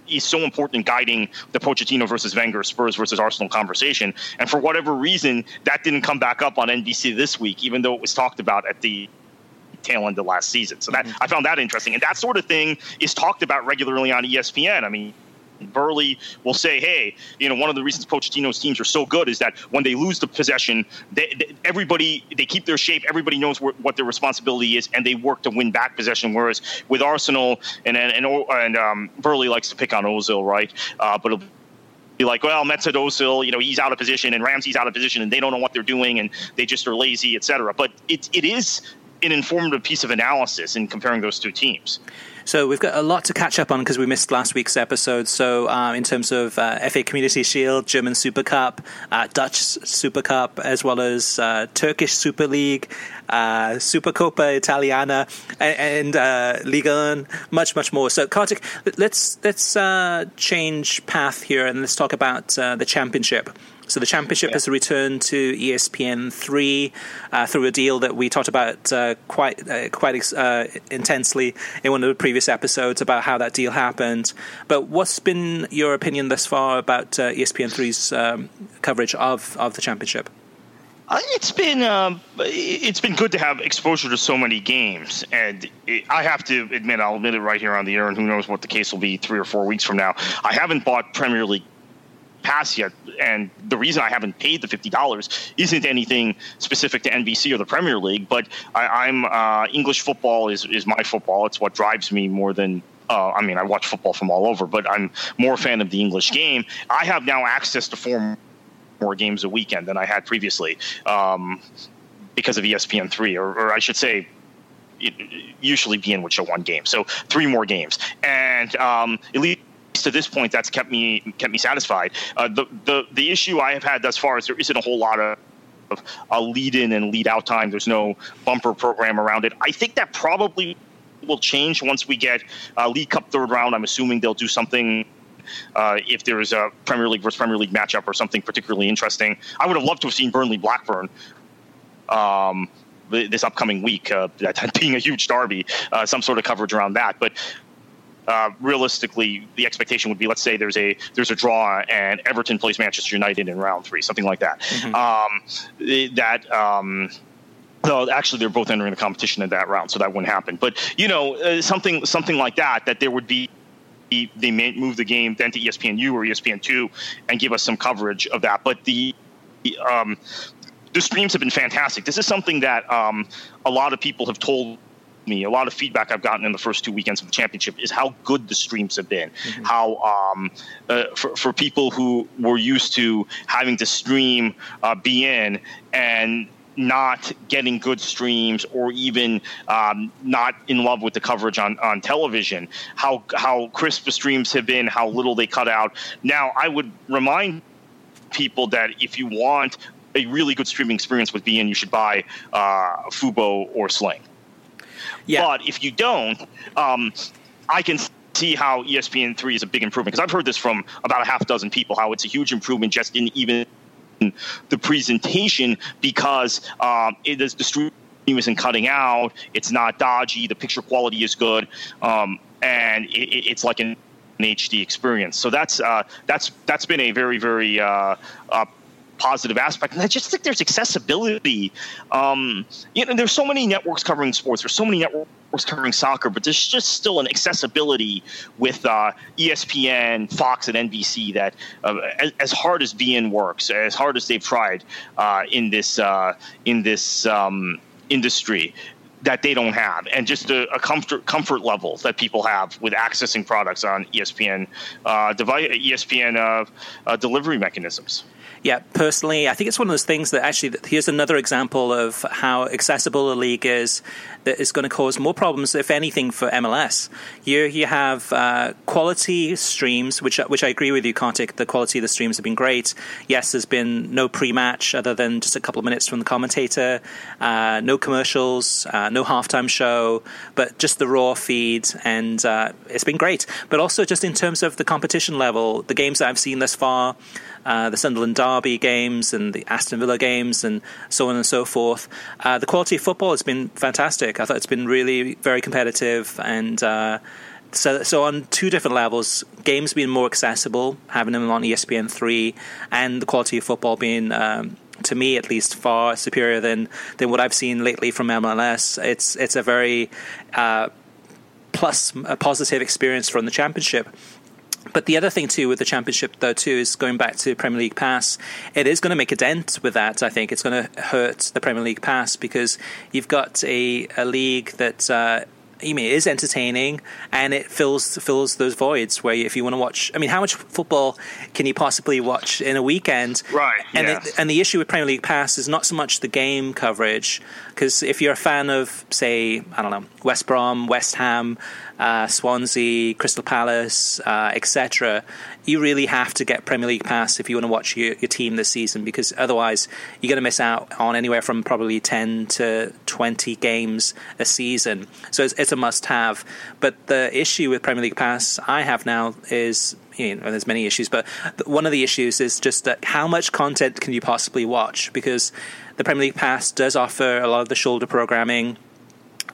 is so important in guiding the Pochettino versus Wenger, Spurs versus Arsenal conversation. And for whatever reason, that didn't come back up on NBC this week, even though it was talked about at the tail end of last season. So that mm-hmm. I found that interesting, and that sort of thing is talked about regularly on ESPN. I mean, Burley will say, "Hey, you know, one of the reasons Pochettino's teams are so good is that when they lose the possession, they, they, everybody they keep their shape. Everybody knows wh- what their responsibility is, and they work to win back possession. Whereas with Arsenal and and and, and um, Burley likes to pick on Ozil, right? Uh, but be like, well, Mesut Ozil, you know, he's out of position, and Ramsey's out of position, and they don't know what they're doing, and they just are lazy, etc. But it it is an informative piece of analysis in comparing those two teams. So we've got a lot to catch up on because we missed last week's episode. So uh, in terms of uh, FA Community Shield, German Super Cup, uh, Dutch Super Cup, as well as uh, Turkish Super League, uh, Supercoppa Italiana, and, and uh, Liga, much much more. So Kartik, let's let's change path here and let's talk about the championship. So the championship yeah. has returned to ESPN three uh, through a deal that we talked about uh, quite uh, quite uh, intensely in one of the previous episodes about how that deal happened. But what's been your opinion thus far about uh, ESPN 3's um, coverage of of the championship? It's been um, it's been good to have exposure to so many games, and it, I have to admit, I'll admit it right here on the air, and who knows what the case will be three or four weeks from now. I haven't bought Premier League pass yet. And the reason I haven't paid the fifty dollars isn't anything specific to NBC or the Premier League, but I, am uh, English football is is my football. It's what drives me more than Uh, I mean, I watch football from all over, but I'm more a fan of the English game. I have now access to four more games a weekend than I had previously um, because of ESPN three, or, or I should say, usually be in which show one game, so three more games, and um, at least to this point, that's kept me kept me satisfied. Uh, the the the issue I have had thus far is there isn't a whole lot of a lead in and lead out time. There's no bumper program around it. I think that probably will change once we get uh, League Cup third round. I'm assuming they'll do something. Uh, if there is a Premier League versus Premier League matchup or something particularly interesting, I would have loved to have seen Burnley Blackburn um, this upcoming week, uh, that being a huge derby, uh, some sort of coverage around that. But uh, realistically, the expectation would be, let's say there's a there's a draw and Everton plays Manchester United in round three, something like that. Mm-hmm. Um, that. Um, no, actually, they're both entering the competition in that round, so that wouldn't happen. But you know, uh, something something like that, that there would be they may move the game then to ESPNU or ESPN2 and give us some coverage of that. But the um, the streams have been fantastic. This is something that um, a lot of people have told me, a lot of feedback I've gotten in the first two weekends of the championship is how good the streams have been. Mm-hmm. How um, uh, for for people who were used to having to stream uh, beIN and not getting good streams or even um, not in love with the coverage on, on television, how how crisp the streams have been, how little they cut out. Now, I would remind people that if you want a really good streaming experience with beIN, you should buy uh, Fubo or Sling. Yeah. But if you don't, um, I can see how ESPN three is a big improvement because I've heard this from about a half dozen people how it's a huge improvement just in even the presentation because um, it is the stream isn't cutting out, it's not dodgy, the picture quality is good, um, and it, it's like an HD experience. So that's uh, that's that's been a very very uh, uh, positive aspect. And I just think there's accessibility. Um, you know, there's so many networks covering sports. There's so many networks covering soccer, but there's just still an accessibility with uh, ESPN, Fox, and NBC that, uh, as, as, hard as beIN works, as hard as they've tried uh, in this uh, in this um, industry, that they don't have, and just a, a, comfort comfort level that people have with accessing products on ESPN uh, device, ESPN uh, uh, delivery mechanisms. Yeah, personally, I think it's one of those things that actually, here's another example of how accessible a league is that is going to cause more problems, if anything, for MLS. Here you have uh, quality streams, which which I agree with you, Kartik. The quality of the streams have been great. Yes, there's been no pre-match other than just a couple of minutes from the commentator, uh, no commercials, uh, no halftime show, but just the raw feed, and uh, it's been great. But also just in terms of the competition level, the games that I've seen thus far. Uh, the Sunderland Derby games and the Aston Villa games and so on and so forth. Uh, the quality of football has been fantastic. I thought it's been really very competitive and. Uh, so, so on two different levels, games being more accessible, having them on ESPN three, and the quality of football being um, to me at least far superior than than what I've seen lately from MLS. It's it's a very uh, plus a positive experience from the championship. But the other thing too with the championship though too is going back to Premier League Pass. It is going to make a dent with that. I think it's going to hurt the Premier League Pass because you've got a, a league that uh, I mean, it is entertaining and it fills fills those voids where if you want to watch, I mean, how much football can you possibly watch in a weekend? Right. And it, and the issue with Premier League Pass is not so much the game coverage, because if you're a fan of, say, I don't know, West Brom, West Ham, uh, Swansea, Crystal Palace, uh, etc., you really have to get Premier League Pass if you want to watch your, your team this season because otherwise you're going to miss out on anywhere from probably 10 to 20 games a season. So it's, it's a must have. But the issue with Premier League Pass I have now is you know, there's many issues, but one of the issues is just that how much content can you possibly watch? Because the Premier League Pass does offer a lot of the shoulder programming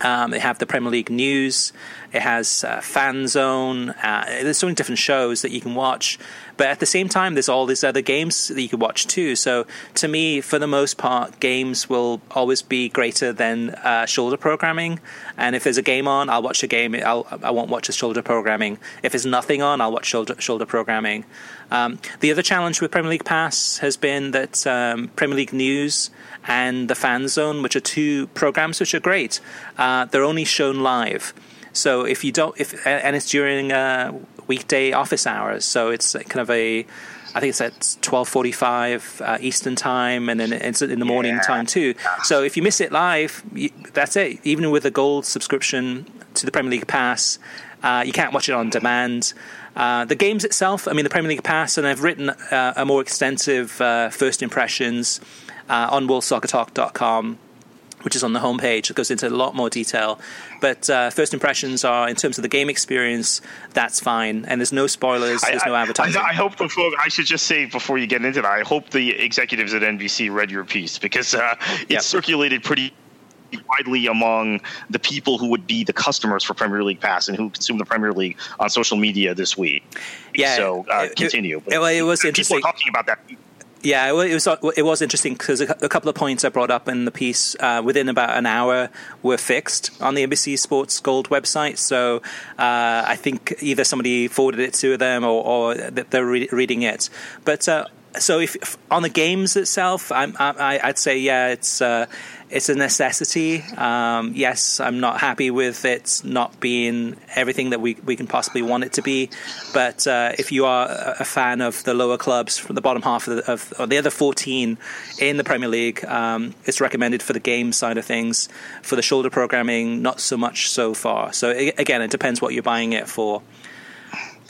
um, they have the Premier League news. It has uh, Fan Zone. Uh, there's so many different shows that you can watch. But at the same time, there's all these other games that you can watch too. So to me, for the most part, games will always be greater than uh, shoulder programming. And if there's a game on, I'll watch a game. I'll, I won't watch the shoulder programming. If there's nothing on, I'll watch shoulder, shoulder programming. Um, the other challenge with Premier League Pass has been that um, Premier League News and the Fan Zone, which are two programs which are great, uh, they're only shown live. So if you don't, if and it's during uh, weekday office hours, so it's kind of a I think it's at twelve forty-five uh, Eastern time, and then it's in the morning yeah. time too. So if you miss it live, you, that's it. Even with a gold subscription to the Premier League Pass, uh, you can't watch it on demand. Uh, the games itself, I mean, the Premier League Pass, and I've written uh, a more extensive uh, first impressions uh, on worldsoccertalk.com which is on the homepage. It goes into a lot more detail. But uh, first impressions are, in terms of the game experience, that's fine. And there's no spoilers, there's I, no advertising. I, I, hope folk, I should just say before you get into that, I hope the executives at NBC read your piece because uh, it's yep. circulated pretty widely among the people who would be the customers for Premier League Pass and who consume the Premier League on social media this week. Yeah. So uh, it, continue. It, it, was interesting. People talking about that yeah, it was it was interesting because a couple of points I brought up in the piece uh, within about an hour were fixed on the NBC Sports Gold website. So uh, I think either somebody forwarded it to them or, or they're re- reading it. But uh, so if, if, on the games itself, I, would say yeah, it's uh, it's a necessity. Um, yes, I'm not happy with it not being everything that we, we can possibly want it to be. But uh, if you are a fan of the lower clubs from the bottom half of the, of, the other 14 in the Premier League, um, it's recommended for the game side of things. For the shoulder programming, not so much so far. So again, it depends what you're buying it for.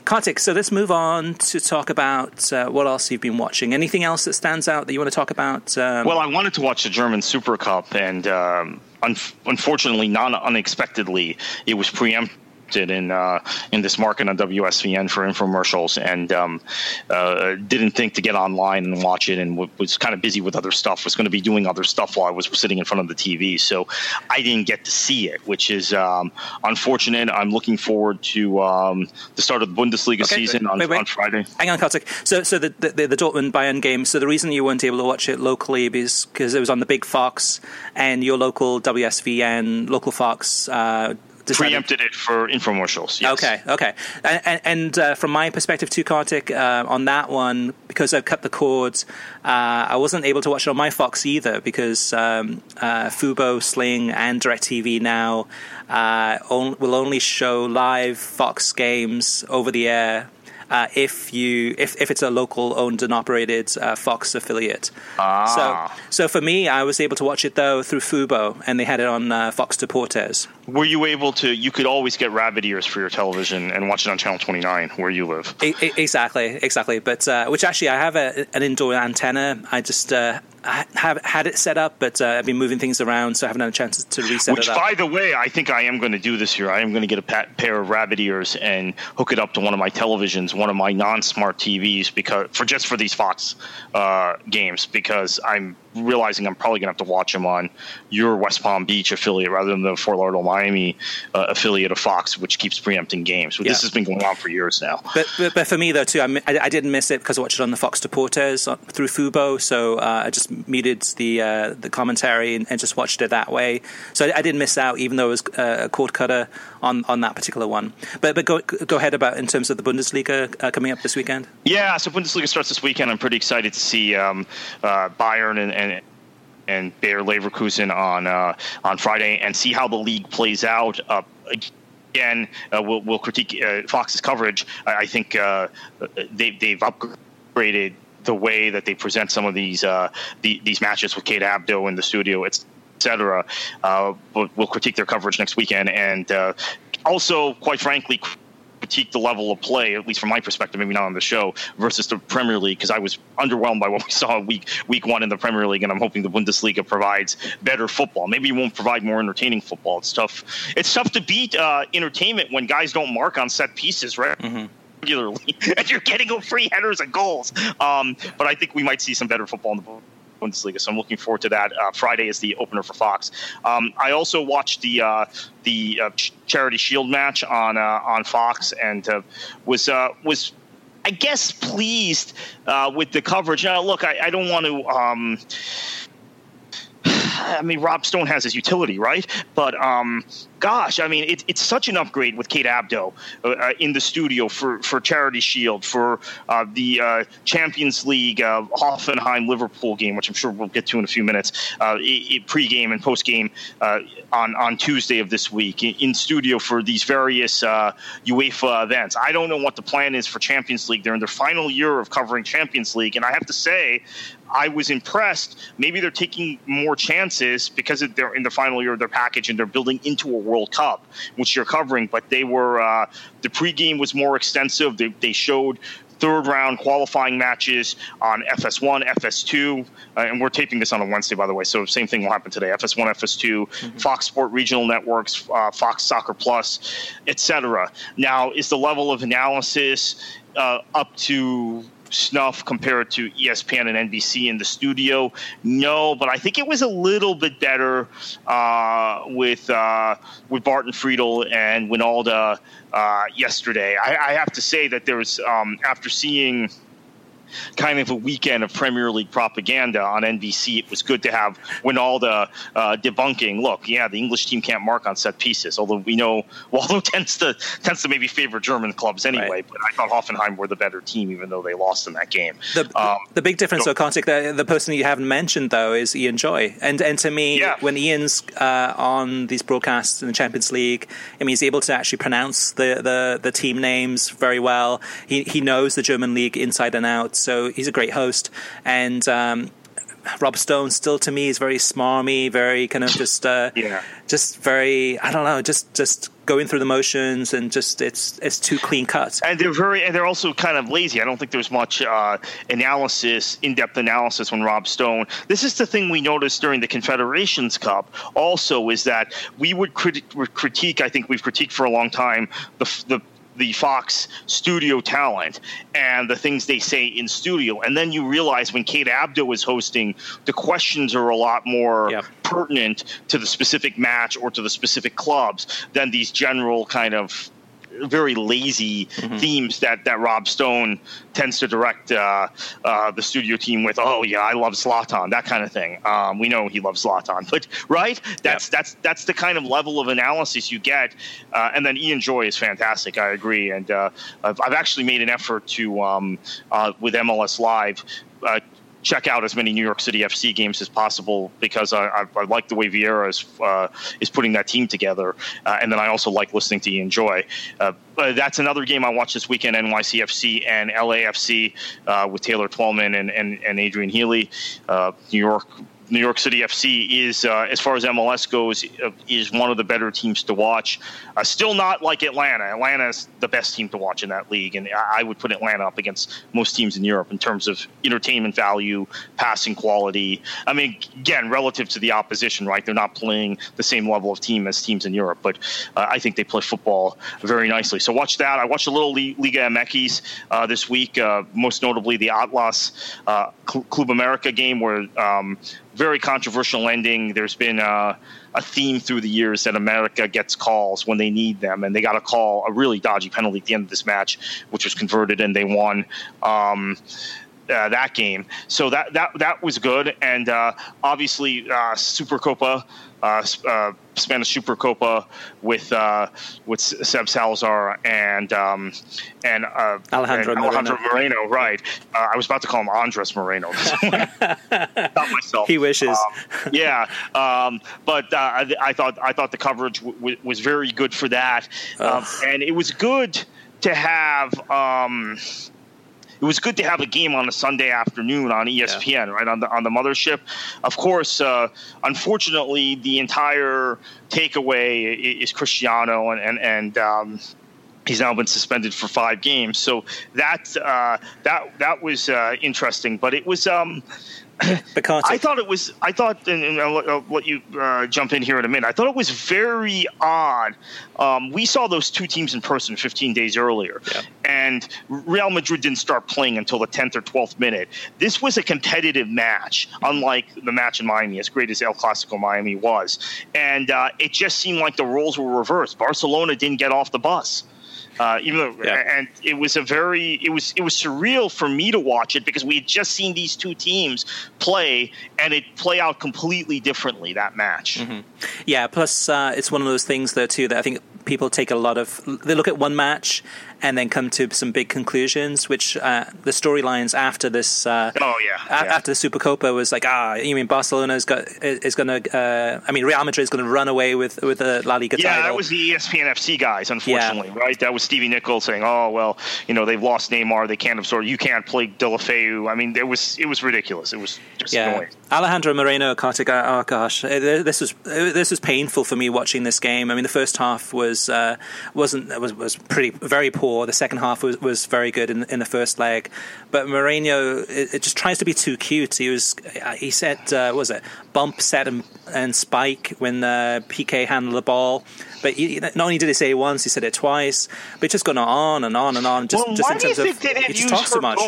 Kartik, so let's move on to talk about uh, what else you've been watching. Anything else that stands out that you want to talk about? Um, well, I wanted to watch the German Super Cup, and um, un- unfortunately, not unexpectedly, it was preempted in uh, in this market on WSVN for infomercials, and um, uh, didn't think to get online and watch it, and w- was kind of busy with other stuff. Was going to be doing other stuff while I was sitting in front of the TV, so I didn't get to see it, which is um, unfortunate. I'm looking forward to um, the start of the Bundesliga okay, season on, wait, wait. on Friday. Hang on, Kartik. So, so the, the, the Dortmund Bayern game. So the reason you weren't able to watch it locally is because it was on the big Fox and your local WSVN, local Fox. Uh, decided... preempted it for infomercials. Yes. Okay, okay. And, and uh, from my perspective too, Kartik, uh, on that one, because I've cut the cords, uh, I wasn't able to watch it on my Fox either because um, uh, Fubo, Sling, and DirecTV now uh, on, will only show live Fox games over the air uh, if you if, if it's a local owned and operated uh, Fox affiliate. Ah. So so for me, I was able to watch it though through Fubo, and they had it on uh, Fox Deportes. Were you able to? You could always get rabbit ears for your television and watch it on Channel 29 where you live. exactly, exactly. But uh, which actually, I have a, an indoor antenna. I just uh, have had it set up, but uh, I've been moving things around, so I haven't had a chance to reset Which, it up. by the way, I think I am going to do this year. I am going to get a pair of rabbit ears and hook it up to one of my televisions, one of my non-smart TVs, because for just for these Fox uh, games, because I'm realizing I'm probably going to have to watch them on your West Palm Beach affiliate rather than the Fort Lauderdale, Miami uh, affiliate of Fox, which keeps preempting games. But yeah. this has been going on for years now. But, but, but for me, though, too, I, I, didn't miss it because I watched it on the Fox Deportes uh, through Fubo. So uh, I just muted the uh, the commentary and, and, just watched it that way. So I, I didn't miss out, even though it was uh, a cord cutter on, on that particular one. But but go go ahead about in terms of the Bundesliga uh, coming up this weekend. Yeah, so Bundesliga starts this weekend. I'm pretty excited to see um, Bayern and, and and Bayer Leverkusen on uh, on Friday and see how the league plays out. Uh, again, uh, we'll, we'll, critique uh, Fox's coverage. I, I think uh, they, they've upgraded the way that they present some of these uh, the, these matches with Kate Abdo in the studio, etc. We'll, we'll, critique their coverage next weekend, and also, quite frankly critique the level of play, at least from my perspective, maybe not on the show, versus the Premier League, because I was underwhelmed by what we saw week week one in the Premier League, and I'm hoping the Bundesliga provides better football. Maybe it won't provide more entertaining football. It's tough. It's tough to beat uh, entertainment when guys don't mark on set pieces, right? Mm-hmm regularly, and you're getting free headers and goals. Um, but I think we might see some better football in the Bundesliga. So I'm looking forward to that. Uh, Friday is the opener for Fox. Um, I also watched the uh, the uh, Charity Shield match on uh, on Fox and uh, was was. I guess pleased with the coverage. Now, look, I, I don't want to. Um, I mean, Rob Stone has his utility, right? But um, gosh, I mean, it, it's such an upgrade with Kate Abdo uh, uh, in the studio for, for Charity Shield, for uh, the uh, Champions League uh, Hoffenheim Liverpool game, which I'm sure we'll get to in a few minutes, uh, pre-game and post-game uh, on on Tuesday of this week in, in studio for these various UEFA events. I don't know what the plan is for Champions League. They're in their final year of covering Champions League, and I have to say, I was impressed. Maybe they're taking more chances because they're in the final year of their package and they're building into a World Cup, which you're covering. But they were uh, the pregame was more extensive. They, they showed third round qualifying matches on FS1, FS2, uh, and we're taping this on a Wednesday, by the way. So same thing will happen today: FS1, FS2, mm-hmm. Fox Sport Regional Networks, uh, Fox Soccer Plus, etc. Now, is the level of analysis uh, up to snuff compared to ESPN and NBC in the studio? No, but I think it was a little bit better uh, with uh, with Barton Friedel and Wynalda uh, yesterday. I, I, have to say that there was um, after seeing kind of a weekend of Premier League propaganda on NBC. It was good to have Wynalda uh, debunking. Look, yeah, the English team can't mark on set pieces, although we know Waldo tends to tends to maybe favor German clubs anyway. Right. But I thought Hoffenheim were the better team, even though they lost in that game. The, um, the big difference, so Kartik, the, the person you haven't mentioned though is Ian Joy, and and to me, yeah. when Ian's uh, on these broadcasts in the Champions League, I mean, he's able to actually pronounce the, the, the team names very well. He he knows the German league inside and out so he's a great host. And um, Rob Stone still to me is very smarmy, very kind of just uh, yeah, just very I don't know, just just going through the motions and just it's it's too clean cut. And they're very and they're also kind of lazy. I don't think there's much uh, analysis, in depth analysis when Rob Stone. This is the thing we noticed during the Confederations Cup. Also, is that we would crit- critique. I think we've critiqued for a long time the the the Fox studio talent and the things they say in studio. And then you realize when Kate Abdo is hosting, the questions are a lot more yep. pertinent to the specific match or to the specific clubs than these general kind of very lazy mm-hmm. themes that, that Rob Stone tends to direct uh, uh, the studio team with. Oh yeah, I love Zlatan, that kind of thing. Um, we know he loves Zlatan, but right, that's yeah. that's that's the kind of level of analysis you get. Uh, and then Ian Joy is fantastic. I agree, and uh, I've, I've, actually made an effort to um, uh, with MLS Live uh, check out as many New York City FC games as possible because I, I, I like the way Vieira is, uh, is putting that team together. Uh, and then I also like listening to Ian Joy. Uh, that's another game I watched this weekend NYCFC and LAFC uh, with Taylor Twellman and, and, and Adrian Healey. Uh, New York New York City FC is, uh, as far as MLS goes, uh, is one of the better teams to watch. Uh, still not like Atlanta. Atlanta is the best team to watch in that league, and I would put Atlanta up against most teams in Europe in terms of entertainment value, passing quality. I mean, again, relative to the opposition, right? They're not playing the same level of team as teams in Europe, but uh, I think they play football very nicely. So watch that. I watched a little Liga MX uh, this week, most notably the Atlas Club America game where. Um, very controversial ending. There's been a, a, theme through the years that America gets calls when they need them, and they got a call, a really dodgy penalty at the end of this match, which was converted, and they won. Um, uh, that game, so that that that was good, and uh, obviously uh, Supercopa uh, uh, Spanish Supercopa with uh, with Seb Salazar and um, and, uh, Alejandro, and Alejandro Moreno. Moreno right? Uh, I was about to call him Andres Moreno. Not myself. He wishes. Um, yeah, um, but uh, I, I, thought I thought the coverage w- w- was very good for that, um, and it was good to have. It was good to have a game on a Sunday afternoon on ESPN, yeah. right on the on the mothership. Of course, uh, unfortunately, the entire takeaway is Cristiano and and and. Um, he's now been suspended for five games, so that uh, that that was uh, interesting. But it was um, I thought it was. I thought, and I'll, I'll let you uh, jump in here in a minute. I thought it was very odd. Um, we saw those two teams in person 15 days earlier, yeah. and Real Madrid didn't start playing until the 10th or 12th minute. This was a competitive match, unlike the match in Miami, as great as El Clasico Miami was, and uh, it just seemed like the roles were reversed. Barcelona didn't get off the bus Uh, even though, yeah. and it was a very, it was, it was surreal for me to watch it because we had just seen these two teams play, and it play out completely differently that match. Mm-hmm. Yeah. Plus, uh, it's one of those things there too that I think people take a lot of they look at one match and then come to some big conclusions. Which uh, the storylines after this, uh, oh yeah, a- yeah, after the Supercopa was like, ah, you mean Barcelona's got is going to, uh, I mean Real Madrid is going to run away with with the La Liga yeah, title. that was the ESPN FC guys, unfortunately, yeah. right? That was Stevie Nichols saying, oh well, you know they've lost Neymar, they can't absorb, you can't play Deulofeu. I mean, it was it was ridiculous. It was just yeah. annoying. Alejandro Moreno, Kartik, oh gosh, this was this was painful for me watching this game. I mean, the first half was uh, wasn't was was pretty very poor. The second half was, was very good in in the first leg, but Moreno it, it just tries to be too cute. He was he said uh, was it bump set and, and spike when uh, Piqué handled the ball. But he, not only did he say it once, he said it twice. But it's just going on and on and on. Just, well, just why in terms do you of think they he just talks so much.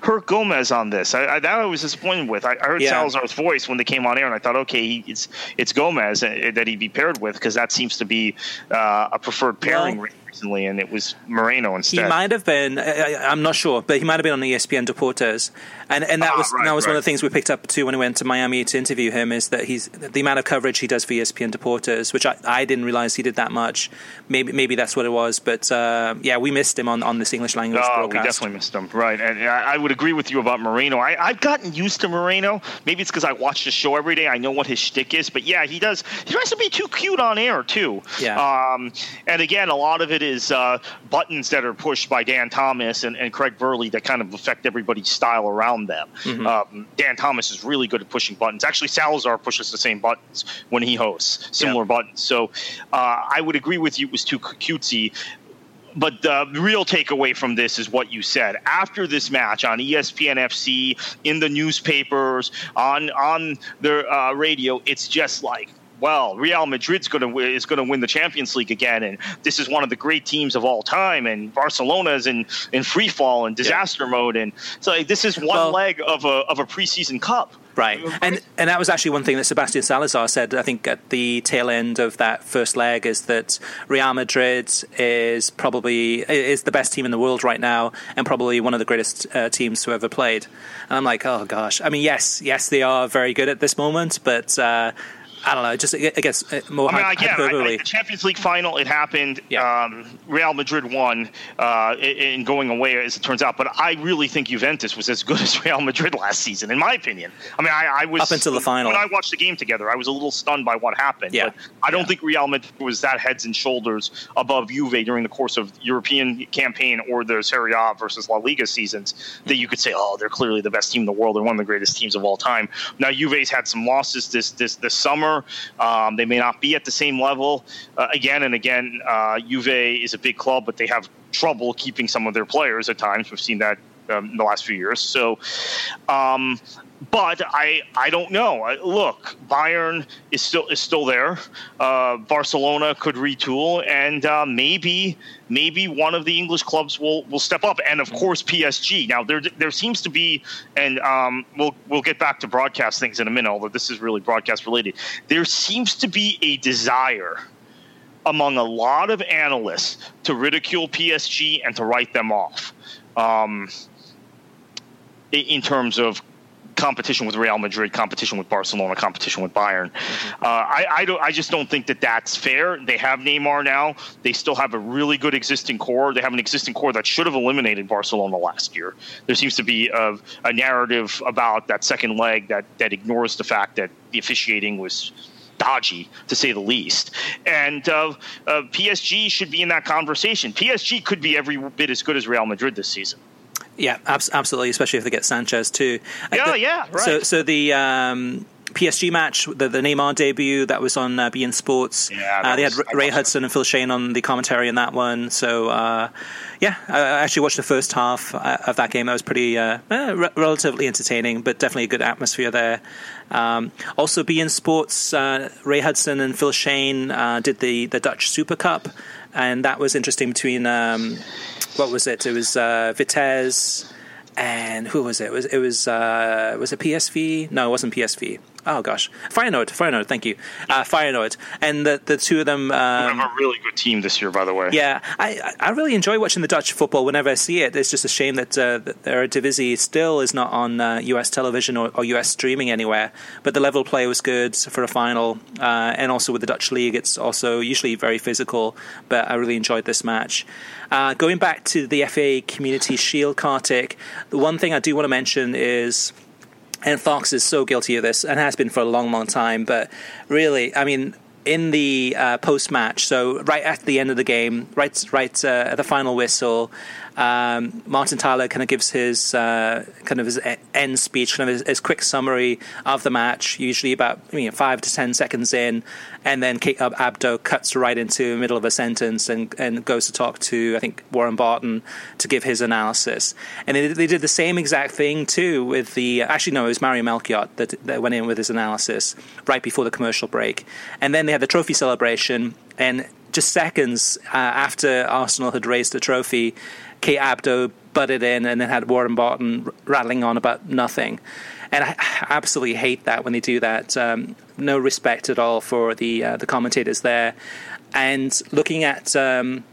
Herc Gomez on this. I, I, that I was disappointed with. I, I heard yeah. Salazar's voice when they came on air, and I thought, okay, it's it's Gomez uh, that he'd be paired with because that seems to be uh, a preferred pairing. Well, recently, and it was Moreno instead. He might have been. I, am not sure, but he might have been on ESPN Deportes, and and that ah, was right, that was right. one of the things we picked up too when we went to Miami to interview him. Is that he's the amount of coverage he does for ESPN Deportes, which I, I didn't realize he did that much. Maybe maybe that's what it was, but uh, yeah, we missed him on, on this English language oh, broadcast. we definitely missed him. Right, and I, I would agree with you about Moreno. I, I've gotten used to Moreno. Maybe it's because I watch the show every day. I know what his shtick is, but yeah, he does. He tries to be too cute on air too. Yeah. Um, and again, a lot of it is uh, buttons that are pushed by Dan Thomas and, and Craig Burley that kind of affect everybody's style around them. Mm-hmm. Um, Dan Thomas is really good at pushing buttons. Actually, Salazar pushes the same buttons when he hosts, similar buttons. So uh, I would agree with you. It was too cutesy but the real takeaway from this is what you said. After this match on ESPN FC, in the newspapers, on on the uh, radio, it's just like well, Real Madrid's going to is going to win the Champions League again, and this is one of the great teams of all time, and Barcelona is in in free fall and disaster yeah. mode, and so like, this is one well, leg of a of a preseason cup. Right, and and that was actually one thing that Sebastian Salazar said. I think at the tail end of that first leg is that Real Madrid is probably is the best team in the world right now, and probably one of the greatest uh, teams to ever played. And I'm like, oh gosh. I mean, yes, yes, they are very good at this moment, but. Uh, I don't know. Just I guess uh, more. I mean, again, I, I, the Champions League final it happened. Yeah. Um, Real Madrid won uh, in going away, as it turns out. But I really think Juventus was as good as Real Madrid last season, in my opinion. I mean, I, I was up until the final. When I watched the game together, I was a little stunned by what happened. Yeah. But I don't yeah. think Real Madrid was that heads and shoulders above Juve during the course of European campaign or the Serie A versus La Liga seasons mm-hmm. that you could say, oh, they're clearly the best team in the world. They're one of the greatest teams of all time. Now Juve's had some losses this this this summer. Um, they may not be at the same level uh, again and again. Uh, Juve is a big club, but they have trouble keeping some of their players at times. We've seen that um, in the last few years. So, um, but I I don't know. Look, Bayern is still is still there. Uh, Barcelona could retool, and uh, maybe maybe one of the English clubs will will step up. And of course, PSG. Now there there seems to be, and um, we'll we'll get back to broadcast things in a minute. Although this is really broadcast related, there seems to be a desire among a lot of analysts to ridicule PSG and to write them off. Um, in terms of competition with Real Madrid, competition with Barcelona, competition with Bayern. Mm-hmm. Uh, I, I, don't. I just don't think that that's fair. They have Neymar now. They still have a really good existing core. They have an existing core that should have eliminated Barcelona last year. There seems to be a, a narrative about that second leg that that ignores the fact that the officiating was dodgy to say the least. And uh, uh, PSG should be in that conversation. PSG could be every bit as good as Real Madrid this season. Yeah, absolutely, especially if they get Sanchez too. Yeah, the, yeah, right. So, so the um, PSG match, the, the Neymar debut that was on uh, beIN Sports. Yeah, uh, they had Ray Hudson and Phil Schoen on the commentary in that one. So, uh, yeah, I actually watched the first half uh, of that game. That was pretty uh, eh, re- relatively entertaining, but definitely a good atmosphere there. Um, also, beIN Sports, uh, Ray Hudson and Phil Schoen did the the Dutch Super Cup, and that was interesting between. Um, what was it? It was uh, Vitesse and who was it? it was it was uh, was it PSV? No, it wasn't PSV. Oh gosh, Feyenoord, Feyenoord, thank you, uh, Feyenoord, and the the two of them. Um, a really good team this year, by the way. Yeah, I I really enjoy watching the Dutch football whenever I see it. It's just a shame that, uh, that Eredivisie still is not on uh, U.S. television or, or, U.S. streaming anywhere. But the level play was good for a final, uh, and also with the Dutch league, it's also usually very physical. But I really enjoyed this match. Uh, going back to the FA Community Shield, Kartik, the one thing I do want to mention is and Fox is so guilty of this and has been for a long, long time. But really, I mean, in the uh, post match, so right at the end of the game, right, right uh, at the final whistle, um, Martin Tyler kind of gives his uh, kind of his end speech, kind of his, his, quick summary of the match, usually about five to ten seconds in, and then Kate Abdo cuts right into the middle of a sentence and, and goes to talk to I think Warren Barton to give his analysis. And they, they did the same exact thing too with the actually no, it was Mario Melchiot that, that went in with his analysis right before the commercial break, and then they had the trophy celebration and just seconds uh, after Arsenal had raised the trophy, Kate Abdo butted in and then had Warren Barton rattling on about nothing. And I absolutely hate that when they do that. Um, no respect at all for the uh, the commentators there. And looking at um,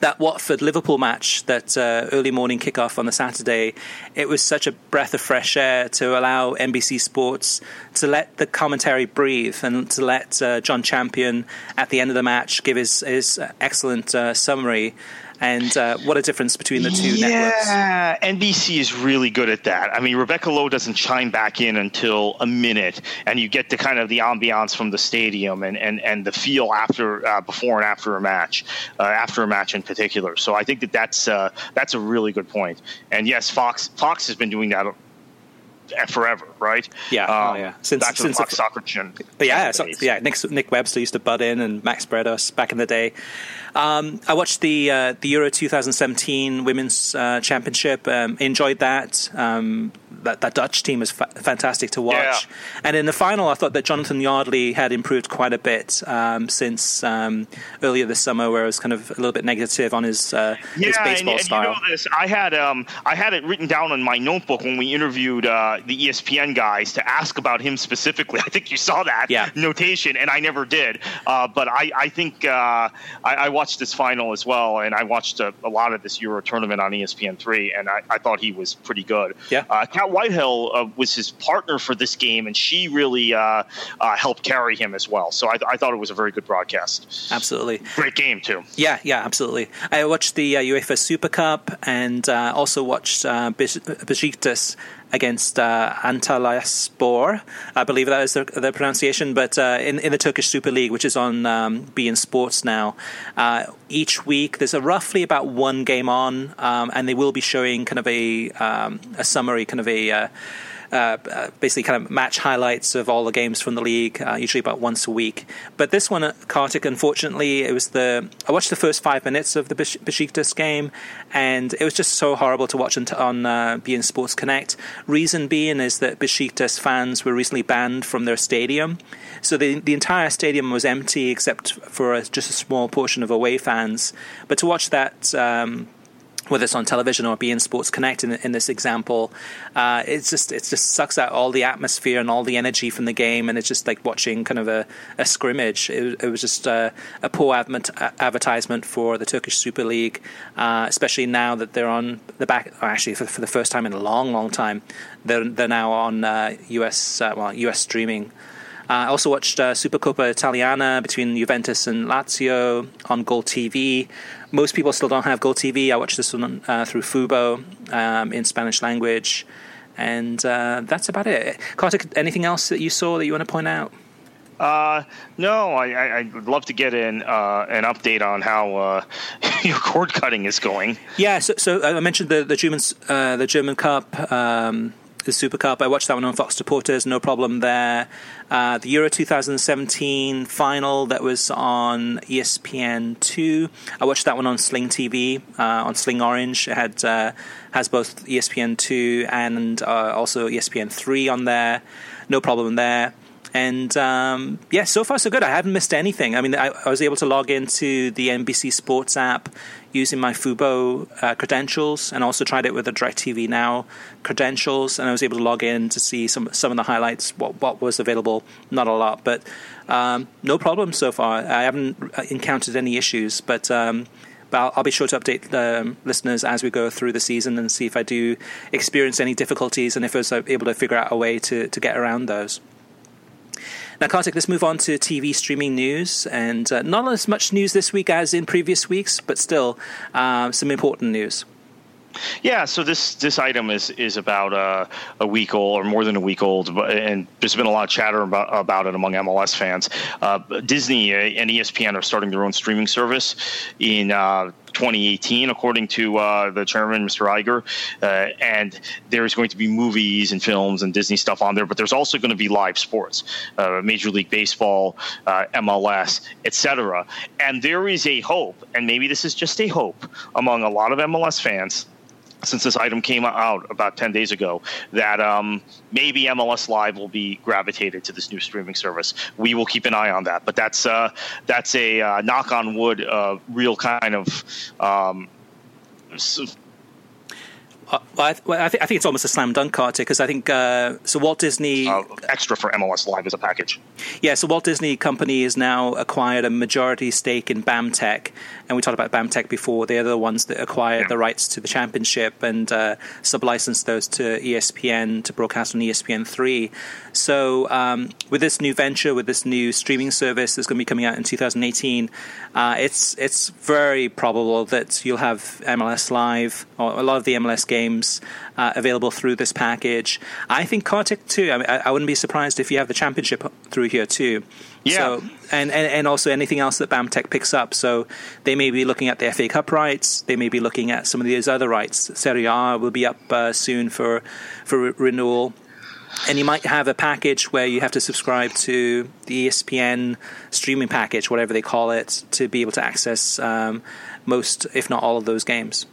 that Watford Liverpool match, that uh, early morning kickoff on the Saturday, it was such a breath of fresh air to allow NBC Sports to let the commentary breathe and to let uh, Jon Champion at the end of the match give his, his excellent uh, summary and uh, what a difference between the two yeah, networks. Yeah, NBC is really good at that. I mean, Rebecca Lowe doesn't chime back in until a minute, and you get the kind of the ambiance from the stadium and, and, and the feel after, uh, before and after a match, uh, after a match in particular. So I think that that's uh, that's a really good point. And yes, Fox Fox has been doing that forever, right? Yeah, um, oh, yeah. Since back since the soccer chin. Yeah, so, yeah. Nick Nick Webster used to butt in, and Max Bretos back in the day. Um, I watched the uh, the Euro 2017 Women's uh, Championship. Um, enjoyed that. Um, that. That Dutch team was fa- fantastic to watch. Yeah. And in the final, I thought that Jonathan Yardley had improved quite a bit um, since um, earlier this summer, where I was kind of a little bit negative on his, uh, yeah, his baseball and, and style. You know this, I had um, I had it written down in my notebook when we interviewed uh, the ESPN guys to ask about him specifically. I think you saw that yeah. notation, and I never did. Uh, but I, I think uh, I, I watched watched this final as well, and I watched a, a lot of this Euro tournament on ESPN3, and I, I thought he was pretty good. Yeah. Uh, Cat Whitehill uh, was his partner for this game, and she really uh, uh helped carry him as well. So I, I, thought it was a very good broadcast. Absolutely. Great game, too. Yeah, yeah, absolutely. I watched the uh, UEFA Super Cup and uh, also watched uh, Besiktas against uh, Antalyaspor. I believe that is the, pronunciation. But uh, in, in the Turkish Super League, which is on um, beIN Sports now, uh, each week there's a roughly about one game on, um, and they will be showing kind of a um, a summary, kind of a uh, basically kind of match highlights of all the games from the league, uh, usually about once a week. But this one Kartik, unfortunately, it was the I watched the first five minutes of the Besiktas game, and it was just so horrible to watch on, on uh, beIN Sports Connect. Reason being is that Besiktas fans were recently banned from their stadium, so the the entire stadium was empty except for a, just a small portion of away fans. But to watch that. Um, whether it's on television or beIN Sports Connect in, in this example, uh, it's just it just sucks out all the atmosphere and all the energy from the game, and it's just like watching kind of a, a scrimmage. It, it was just a, a poor advertisement for the Turkish Super League, uh, especially now that they're on the back. Actually, for, for, the first time in a long, long time, they're they're now on uh, US uh, well US streaming. Uh, I also watched uh, Supercoppa Italiana between Juventus and Lazio on Goal TV. Most people still don't have Goal TV. I watched this one uh, through Fubo um, in Spanish language. And uh, that's about it. Kartik, anything else that you saw that you want to point out? Uh, no, I, I, would love to get in uh, an update on how uh, your cord cutting is going. Yeah, so, so I mentioned the the German uh, the German Cup. Um, the Super Cup. I watched that one on Fox Deportes, no problem there. Uh, the Euro 2017 final that was on ESPN2. I watched that one on Sling TV, uh, on Sling Orange. It had uh, has both ESPN2 and uh, also ESPN3 on there. No problem there. And um, yeah, so far so good. I haven't missed anything. I mean, I, I, was able to log into the NBC Sports app using my Fubo uh, credentials, and also tried it with the DirecTV Now credentials, and I was able to log in to see some some of the highlights. What what was available? Not a lot, but um, no problem so far. I haven't uh, encountered any issues, but. Um, but I'll, I'll, be sure to update the um, listeners as we go through the season and see if I do experience any difficulties and if I was able to figure out a way to, to get around those. Now, Kartik, let's move on to TV streaming news. And uh, not as much news this week as in previous weeks, but still uh, some important news. Yeah, so this this item is is about uh, a week old or more than a week old, and there's been a lot of chatter about, about it among MLS fans. Uh, Disney and ESPN are starting their own streaming service in. Uh, 2018, according to uh, the chairman, Mr. Iger. Uh, and there's going to be movies and films and Disney stuff on there, but there's also going to be live sports, uh, Major League Baseball, uh, MLS, etc. And there is a hope, and maybe this is just a hope among a lot of MLS fans since this item came out about 10 days ago that um, maybe MLS Live will be gravitated to this new streaming service. We will keep an eye on that. But that's uh, that's a uh, knock on wood, uh, real kind of um, uh, well, I, th- I, th- I, think it's almost a slam dunk, Kartik, because I think uh, so. Walt Disney uh, extra for MLS Live as a package. Yeah, so Walt Disney Company has now acquired a majority stake in BAMTech, and we talked about BAMTech before. They're the ones that acquired yeah. the rights to the championship and uh, sublicensed those to ESPN to broadcast on ESPN three. So um, with this new venture, with this new streaming service that's going to be coming out in 2018, uh, it's it's very probable that you'll have MLS Live or a lot of the MLS games games uh, available through this package. I think Kartik too. I, mean, I, I, wouldn't be surprised if you have the championship through here too. Yeah. So, and, and, and also anything else that BAMTech picks up. So they may be looking at the FA Cup rights. They may be looking at some of these other rights. Serie A will be up uh, soon for for re- renewal. And you might have a package where you have to subscribe to the ESPN streaming package, whatever they call it, to be able to access um, most, if not all, of those games.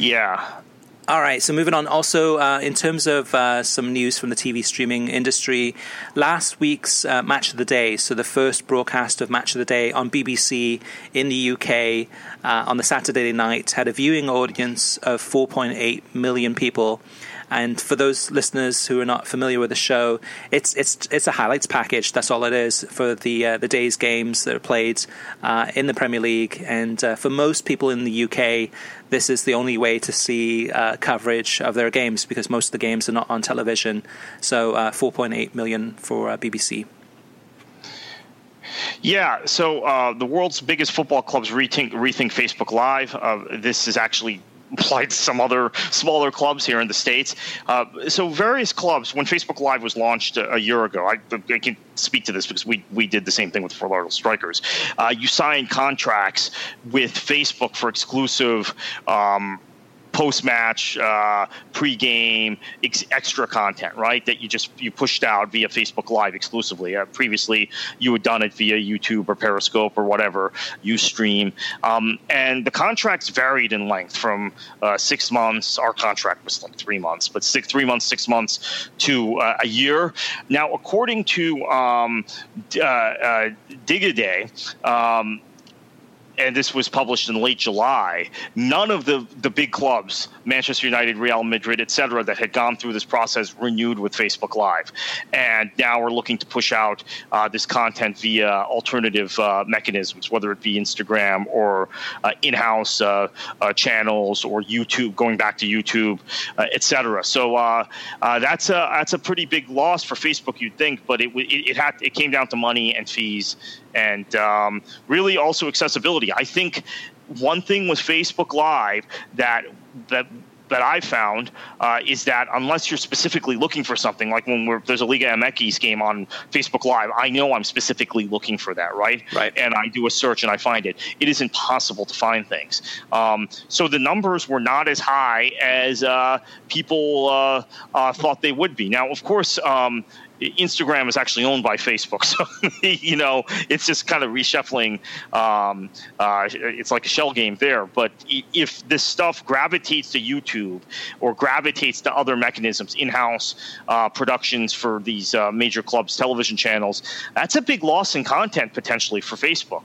Yeah. All right, so moving on. Also, uh, in terms of uh, some news from the TV streaming industry, last week's uh, Match of the Day, so the first broadcast of Match of the Day on BBC in the UK uh, on the Saturday night, had a viewing audience of 4.8 million people. And for those listeners who are not familiar with the show, it's it's it's a highlights package. That's all it is for the uh, the day's games that are played uh, in the Premier League. And uh, for most people in the UK, this is the only way to see uh, coverage of their games because most of the games are not on television. So uh, 4.8 million for uh, BBC. Yeah, so uh, the world's biggest football clubs rethink, rethink Facebook Live. Uh, this is actually applied to some other smaller clubs here in the states. Uh, so various clubs, when Facebook Live was launched a, a year ago, I, I, can speak to this because we we did the same thing with Fort Lauderdale Strikers. Uh, you sign contracts with Facebook for exclusive. Um, post match, uh, pre game, ex- extra content, right? That you just you pushed out via Facebook Live exclusively. Uh, previously, you had done it via YouTube or Periscope or whatever you stream, um, and the contracts varied in length from uh, six months. Our contract was like three months, but six three months, six months to uh, a year. Now, according to um, uh, uh, Digiday. Um, and this was published in late July, none of the, the big clubs, Manchester United, Real Madrid, et cetera, that had gone through this process renewed with Facebook Live. And now we're looking to push out uh, this content via alternative uh, mechanisms, whether it be Instagram or uh, in house uh, uh, channels or YouTube, going back to YouTube, uh, et cetera. So that's, a, that's a pretty big loss for Facebook, you'd think, but it, it, it, had, it came down to money and fees and um, really also accessibility. I think one thing with Facebook Live that that that I found uh, is that unless you're specifically looking for something, like when there's a Liga MX game on Facebook Live, I know I'm specifically looking for that, right? Right. And I do a search and I find it. It is impossible to find things. Um, so the numbers were not as high as uh, people uh, uh thought they would be. Now, of course. Um, Instagram is actually owned by Facebook, so you know it's just kind of reshuffling. Um, uh, it's like a shell game there. But if this stuff gravitates to YouTube or gravitates to other mechanisms, in-house uh, productions for these uh, major clubs, television channels, that's a big loss in content potentially for Facebook.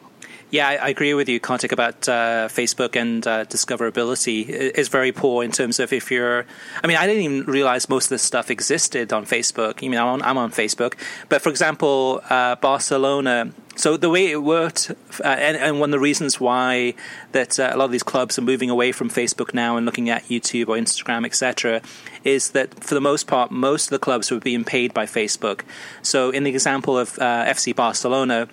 Yeah, I, agree with you, Kartik, about uh, Facebook and uh, discoverability is very poor in terms of if you're. I mean, I didn't even realize most of this stuff existed on Facebook. I mean, I'm on, I'm on Facebook, but for example, uh, Barcelona. So the way it worked, uh, and, and, one of the reasons why that uh, a lot of these clubs are moving away from Facebook now and looking at YouTube or Instagram, etc., is that for the most part, most of the clubs were being paid by Facebook. So in the example of uh, FC Barcelona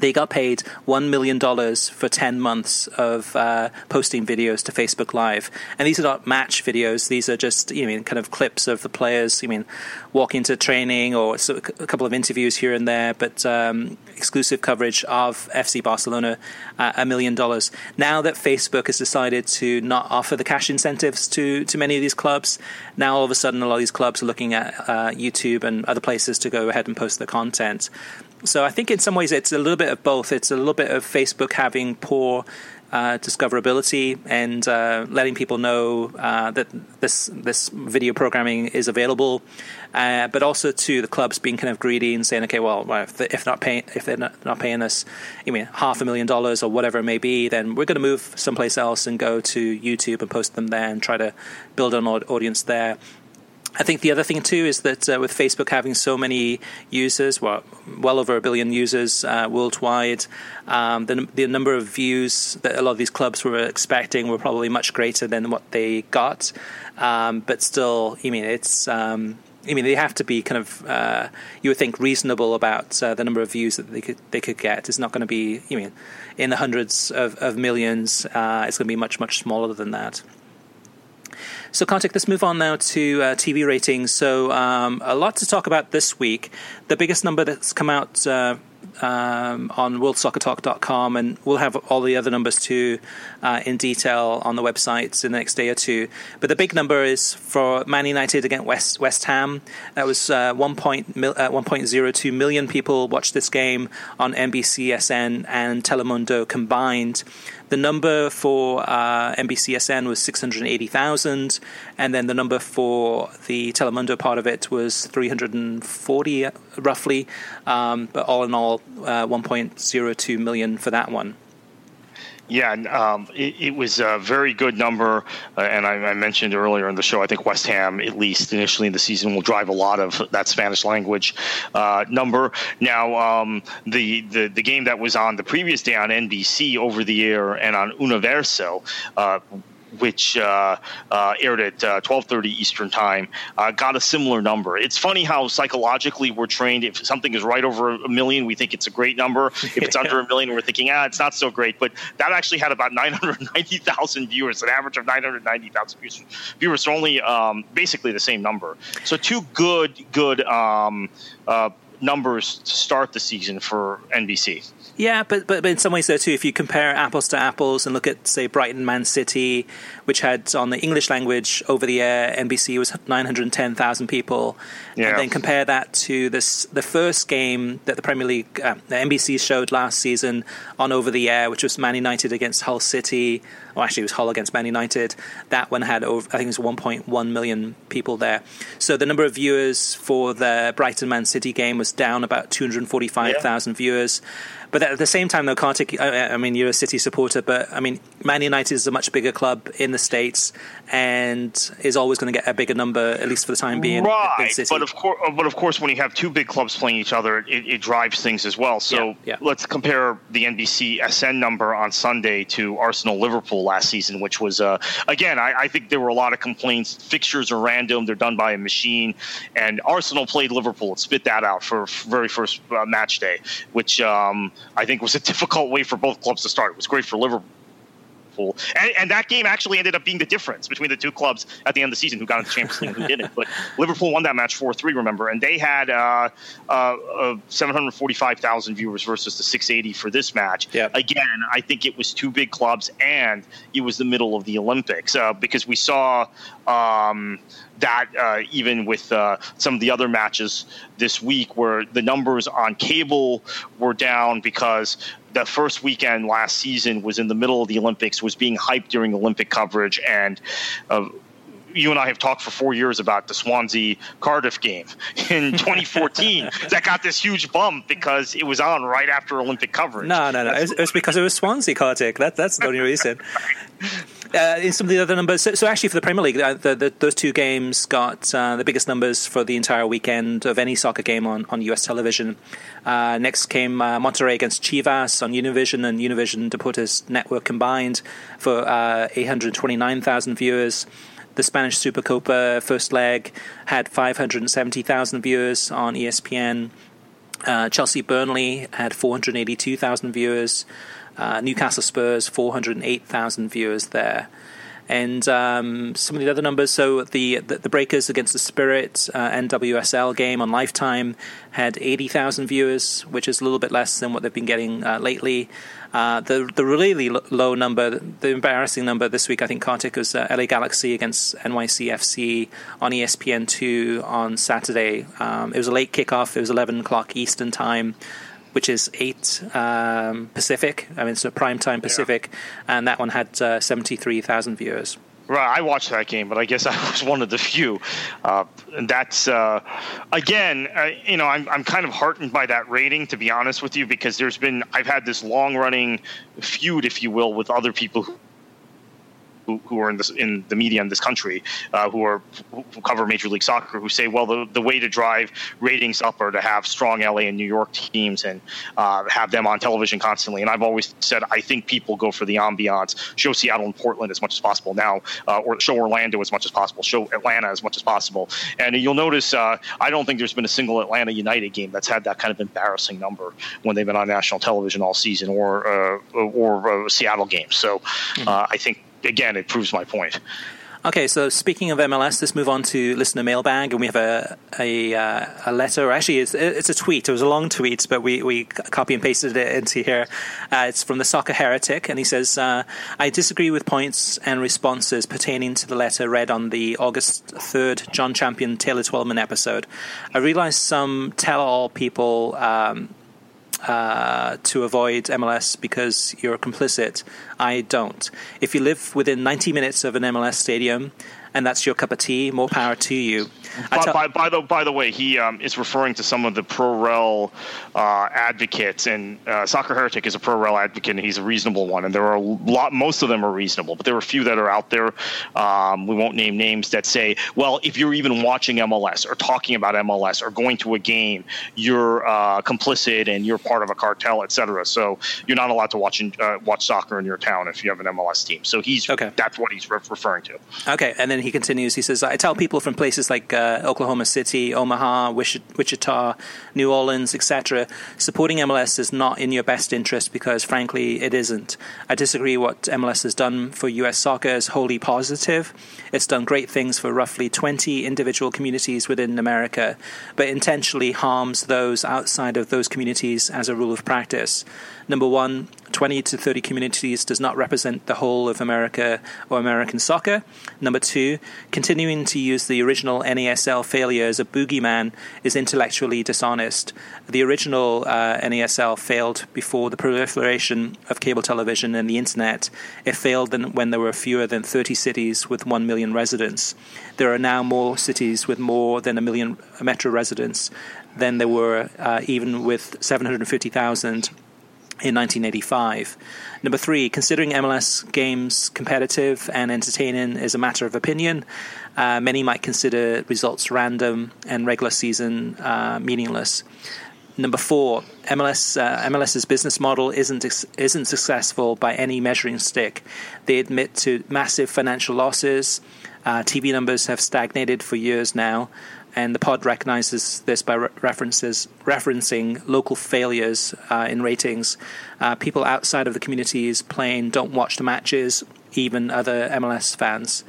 they got paid $1 million for 10 months of uh, posting videos to Facebook Live. And these are not match videos. These are just, you know, kind of clips of the players, you mean, walking to training or a couple of interviews here and there, but um, exclusive coverage of FC Barcelona, uh, a million dollars. Now that Facebook has decided to not offer the cash incentives to, to many of these clubs, now all of a sudden a lot of these clubs are looking at uh, YouTube and other places to go ahead and post their content. So I think in some ways it's a little bit of both. It's a little bit of Facebook having poor uh, discoverability and uh, letting people know uh, that this this video programming is available, uh, but also to the clubs being kind of greedy and saying, okay, well, if, they, if not paying if they're not, not paying us, I mean, half a million dollars or whatever it may be, then we're going to move someplace else and go to YouTube and post them there and try to build an audience there. I think the other thing too is that uh, with Facebook having so many users, well, well over a billion users uh, worldwide, um, the, the number of views that a lot of these clubs were expecting were probably much greater than what they got. Um, but still, I mean, it's. Um, I mean, they have to be kind of, uh, you would think, reasonable about uh, the number of views that they could they could get. It's not going to be, I mean, in the hundreds of, of millions. Uh, it's going to be much much smaller than that. So, Kartik, let's move on now to uh, TV ratings. So, um, a lot to talk about this week. The biggest number that's come out uh, um, on worldsoccertalk.com, and we'll have all the other numbers too uh, in detail on the website in the next day or two. But the big number is for Man United against West West Ham. That was uh, 1. Point, uh, 1.02 million people watched this game on NBCSN and Telemundo combined. The number for uh, NBCSN was 680,000, and then the number for the Telemundo part of it was 340 roughly. Um, but all in all, uh, 1.02 million for that one. Yeah, um, it, it, was a very good number, uh, and I, I, mentioned earlier in the show. I think West Ham, at least initially in the season, will drive a lot of that Spanish language uh, number. Now, um, the, the the game that was on the previous day on NBC over the air and on Universo uh, which uh, uh, aired at 12:30 uh, Eastern Time, uh, got a similar number. It's funny how psychologically we're trained. If something is right over a million, we think it's a great number. If it's under a million, we're thinking, ah, it's not so great. But that actually had about 990,000 viewers, an average of 990,000 viewers. Viewers, so only um, basically the same number. So two good, good um, uh, numbers to start the season for NBC. Yeah, but, but, in some ways though too, if you compare apples to apples and look at say Brighton Man City, which had on the English language over the air NBC was nine hundred ten thousand people, yeah. and then compare that to this the first game that the Premier League uh, the NBC showed last season on over the air, which was Man United against Hull City. Well, actually, it was Hull against Man United. That one had over, I think it was 1.1 million people there. So the number of viewers for the Brighton Man City game was down about 245,000 yeah. viewers. But at the same time, though, Kartik, I, I mean, you're a City supporter, but I mean, Man United is a much bigger club in the States and is always going to get a bigger number, at least for the time being. Right. But of course, but of course, when you have two big clubs playing each other, it, it drives things as well. So yeah, yeah. let's compare the NBC SN number on Sunday to Arsenal Liverpool last season, which was, uh, again, I, I, think there were a lot of complaints. Fixtures are random, they're done by a machine. And Arsenal played Liverpool and spit that out for very first uh, match day, which um, I think was a difficult way for both clubs to start. It was great for Liverpool Liverpool, and, and, that game actually ended up being the difference between the two clubs at the end of the season who got into the Champions League and who didn't. But Liverpool won that match four three, remember, and they had uh, uh, uh, seven hundred forty five thousand viewers versus the six eighty for this match. Yep. Again, I think it was two big clubs, and it was the middle of the Olympics uh, because we saw. Um, that uh, even with uh, some of the other matches this week, where the numbers on cable were down because the first weekend last season was in the middle of the Olympics, was being hyped during Olympic coverage, and uh, you and I have talked for four years about the Swansea Cardiff game in 2014 that got this huge bump because it was on right after Olympic coverage. No, no, no. It was, it was, because it was Swansea Cardiff. That, that's the only reason. Uh, in some of the other numbers, so, so actually for the Premier League, uh, the, the, those two games got uh, the biggest numbers for the entire weekend of any soccer game on, on US television. Uh, next came uh, Monterrey against Chivas on Univision and Univision Deportes Network combined for uh, 829,000 viewers. The Spanish Supercopa first leg had 570,000 viewers on ESPN. Chelsea Burnley had 482,000 viewers. Uh, Newcastle Spurs 408,000 viewers there and um, some of the other numbers. So the the, the Breakers against the Spirit uh, NWSL game on Lifetime had 80,000 viewers, which is a little bit less than what they've been getting uh, lately. Uh, the the really low number, the embarrassing number this week, I think Kartik was uh, LA Galaxy against NYCFC on ESPN2 on Saturday. Um, it was a late kickoff. It was 11 o'clock Eastern time which is eight um, Pacific. I mean, so prime time Pacific, yeah. and that one had uh, seventy three thousand viewers. Right, I watched that game, but I guess I was one of the few. Uh, and that's uh, again, uh, you know, I'm I'm kind of heartened by that rating, to be honest with you, because there's been I've had this long running feud, if you will, with other people who who, who are in this in the media in this country uh, who are who cover Major League Soccer who say, well, the, the way to drive ratings up are to have strong LA and New York teams and uh, have them on television constantly. And I've always said I think people go for the ambiance, show Seattle and Portland as much as possible now, uh, or show Orlando as much as possible, show Atlanta as much as possible. And you'll notice uh, I don't think there's been a single Atlanta United game that's had that kind of embarrassing number when they've been on national television all season, or uh, or uh, Seattle games. So mm-hmm. I think again, it proves my point. Okay, so speaking of MLS, let's move on to listener mailbag, and we have a a, uh, a letter. Actually, it's, it's a tweet. It was a long tweet, but we, we copy and pasted it into here. Uh, it's from the Soccer Heretic, and he says, uh, "I disagree with points and responses pertaining to the letter read on the August third Jon Champion Taylor Twellman episode. I realize some tell-all people." Um, uh, to avoid MLS because you're complicit. I don't. If you live within 90 minutes of an MLS stadium and that's your cup of tea, more power to you. By, by, by, the by the way, he um, is referring to some of the pro rel uh, advocates, and uh, Soccer Heretic is a pro rel advocate, and he's a reasonable one. And there are a lot, most of them are reasonable, but there are a few that are out there. Um, we won't name names that say, well, if you're even watching MLS or talking about MLS or going to a game, you're uh, complicit and you're part of a cartel, etc. So you're not allowed to watch uh, watch soccer in your town if you have an MLS team. So he's okay. that's what he's re- referring to. Okay, and then he continues. He says, I tell people from places like uh, Oklahoma City, Omaha, Wichita, New Orleans, etc., supporting MLS is not in your best interest because, frankly, it isn't. I disagree. What MLS has done for U.S. soccer is wholly positive. It's done great things for roughly 20 individual communities within America, but intentionally harms those outside of those communities as a rule of practice. Number one, 20 to 30 communities does not represent the whole of America or American soccer. Number two, continuing to use the original NASL failure as a boogeyman is intellectually dishonest. The original uh, failed before the proliferation of cable television and the internet. It failed when there were fewer than 30 cities with 1 million residents. There are now more cities with more than a million metro residents than there were uh, even with 750,000 in 1985. Number three, considering MLS games competitive and entertaining is a matter of opinion, uh, many might consider results random and regular season uh, meaningless. Number four, MLS uh, MLS's business model isn't isn't successful by any measuring stick. They admit to massive financial losses. Uh, TV numbers have stagnated for years now and the pod recognizes this by re- references referencing local failures uh, in ratings. Uh, people outside of the communities playing don't watch the matches, even other MLS fans.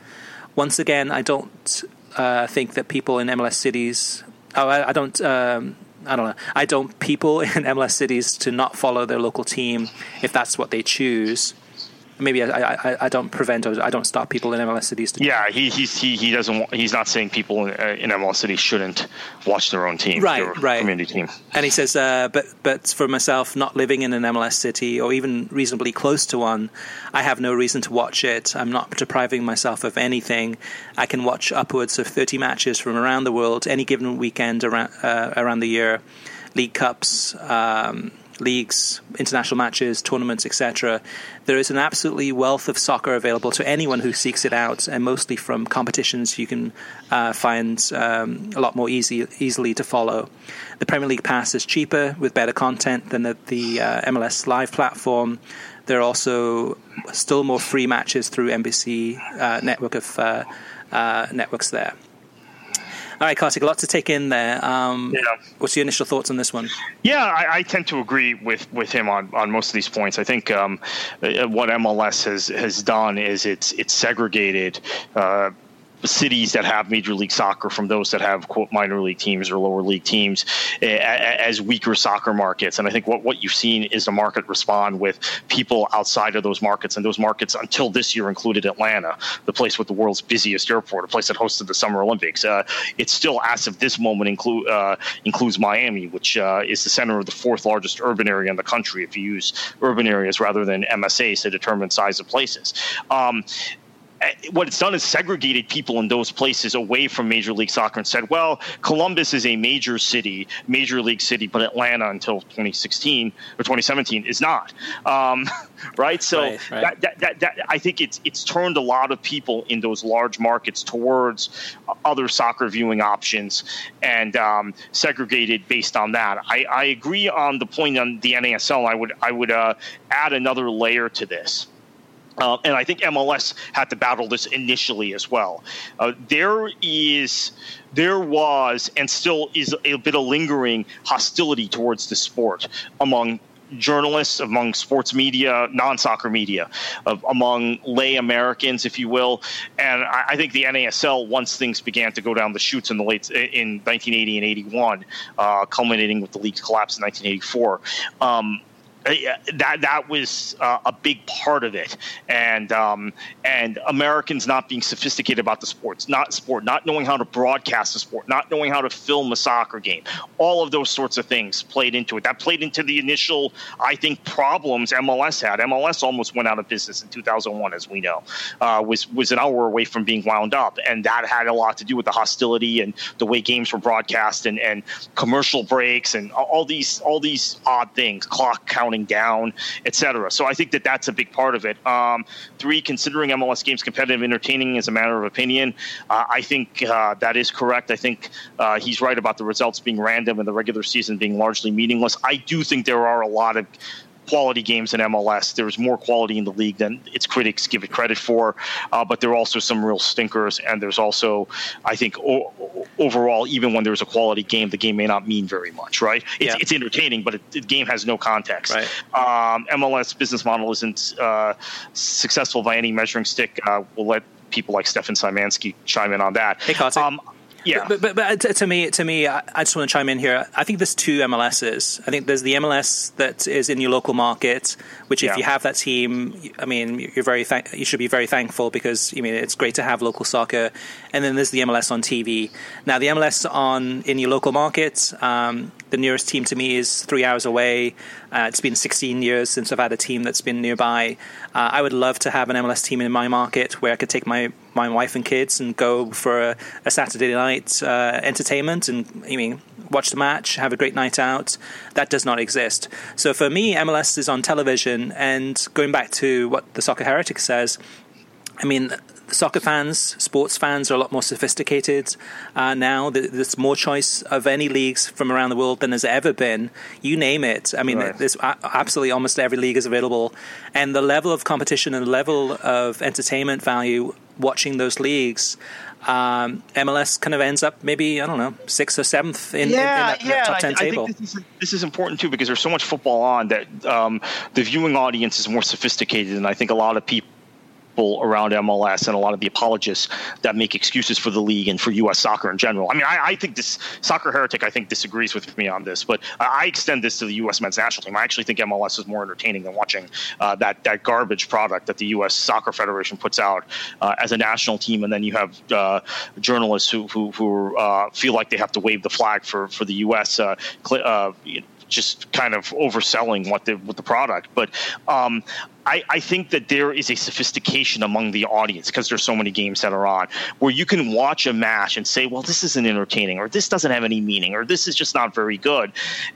Once again, I don't uh, think that people in MLS cities. Oh, I, I don't. Um, I don't know. I don't people in MLS cities to not follow their local team if that's what they choose maybe I, I, I don't prevent or I don't stop people in MLS cities. To yeah, he he's, he he doesn't. He's not saying people in, uh, in MLS cities shouldn't watch their own team, right, right, community team. And he says, uh, but but for myself, not living in an MLS city or even reasonably close to one, I have no reason to watch it. I'm not depriving myself of anything. I can watch upwards of 30 matches from around the world any given weekend around uh, around the year, league cups. Um, leagues, international matches, tournaments, etc. There is an absolutely wealth of soccer available to anyone who seeks it out, and mostly from competitions you can uh, find um, a lot more easy, easily to follow. The Premier League Pass is cheaper with better content than the, the uh, MLS Live platform. There are also still more free matches through NBC uh, network of uh, uh, networks there. All right, Kartik, a lot to take in there. Um, yeah. What's your initial thoughts on this one? Yeah, I, I, tend to agree with, with him on, on most of these points. I think um, uh, what MLS has has done is it's it's segregated uh, cities that have Major League Soccer from those that have quote minor league teams or lower league teams as weaker soccer markets. And I think what, what you've seen is the market respond with people outside of those markets. And those markets until this year included Atlanta, the place with the world's busiest airport, a place that hosted the Summer Olympics. Uh, it still, as of this moment, include, uh, includes Miami, which uh, is the center of the fourth largest urban area in the country if you use urban areas rather than MSAs to determine size of places. Um, what it's done is segregated people in those places away from Major League Soccer and said, well, Columbus is a major city, major league city, but Atlanta until 2016 or 2017 is not. Um, right? So right, right. That, that, that, that, I think it's it's turned a lot of people in those large markets towards other soccer viewing options and um, segregated based on that. I, I, agree on the point on the NASL. I would I would uh, add another layer to this uh, and I think MLS had to battle this initially as well. Uh, there is, there was, and still is a bit of lingering hostility towards the sport among journalists, among sports media, non-soccer media, uh, among lay Americans, if you will. And I, I, think the NASL, once things began to go down the chutes in the late in 1980 and 81, uh, culminating with the league's collapse in 1984. Um, that that was uh, a big part of it, and um, and Americans not being sophisticated about the sports, not sport, not knowing how to broadcast the sport, not knowing how to film a soccer game, all of those sorts of things played into it. That played into the initial, I think, problems MLS had. MLS almost went out of business in 2001, as we know, uh, was was an hour away from being wound up, and that had a lot to do with the hostility and the way games were broadcast and and commercial breaks and all these all these odd things, clock counting down, etc. So I think that that's a big part of it. Um, three, considering MLS games competitive entertaining is a matter of opinion. Uh, I think uh, that is correct. I think uh, he's right about the results being random and the regular season being largely meaningless. I do think there are a lot of quality games in MLS. There's more quality in the league than its critics give it credit for, uh, but there are also some real stinkers. And there's also, I think, o- overall, even when there's a quality game, the game may not mean very much, right? It's, yeah. it's entertaining, but it, the game has no context. Right. Um, MLS business model isn't uh, successful by any measuring stick. Uh, we'll let people like Stefan Szymanski chime in on that. Hey, Kartik. Um, yeah, but, but, but to me, to me, I just want to chime in here. I think there's two MLSs. I think there's the MLS that is in your local market, which if yeah. you have that team, I mean, you're very th- you should be very thankful because I mean it's great to have local soccer. And then there's the MLS on TV. Now the MLS on in your local market, um, the nearest team to me is three hours away. Uh, it's been 16 years since I've had a team that's been nearby. Uh, I would love to have an MLS team in my market where I could take my, my wife and kids and go for a, a Saturday night uh, entertainment and I mean watch the match, have a great night out. That does not exist. So for me, MLS is on television, and going back to what the Soccer Heretic says, I mean, soccer fans, sports fans are a lot more sophisticated uh, now. There's more choice of any leagues from around the world than there's ever been. You name it. I mean, right. there's absolutely almost every league is available, and the level of competition and the level of entertainment value watching those leagues, um, MLS kind of ends up maybe I don't know sixth or seventh in, yeah, in, in that, yeah. top ten I, table. I think this is, this is, important too because there's so much football on that um, the viewing audience is more sophisticated, and I think a lot of people around MLS and a lot of the apologists that make excuses for the league and for U.S. soccer in general. I mean, I, I think this soccer heretic, I think, disagrees with me on this, but I extend this to the U.S. men's national team. I actually think MLS is more entertaining than watching uh, that that garbage product that the U.S. Soccer Federation puts out uh, as a national team, and then you have uh, journalists who who, who uh, feel like they have to wave the flag for for the U.S. Uh, uh, just kind of overselling what the what the product. But um, I, I, think that there is a sophistication among the audience because there's so many games that are on where you can watch a match and say, well, this isn't entertaining, or this doesn't have any meaning, or this is just not very good.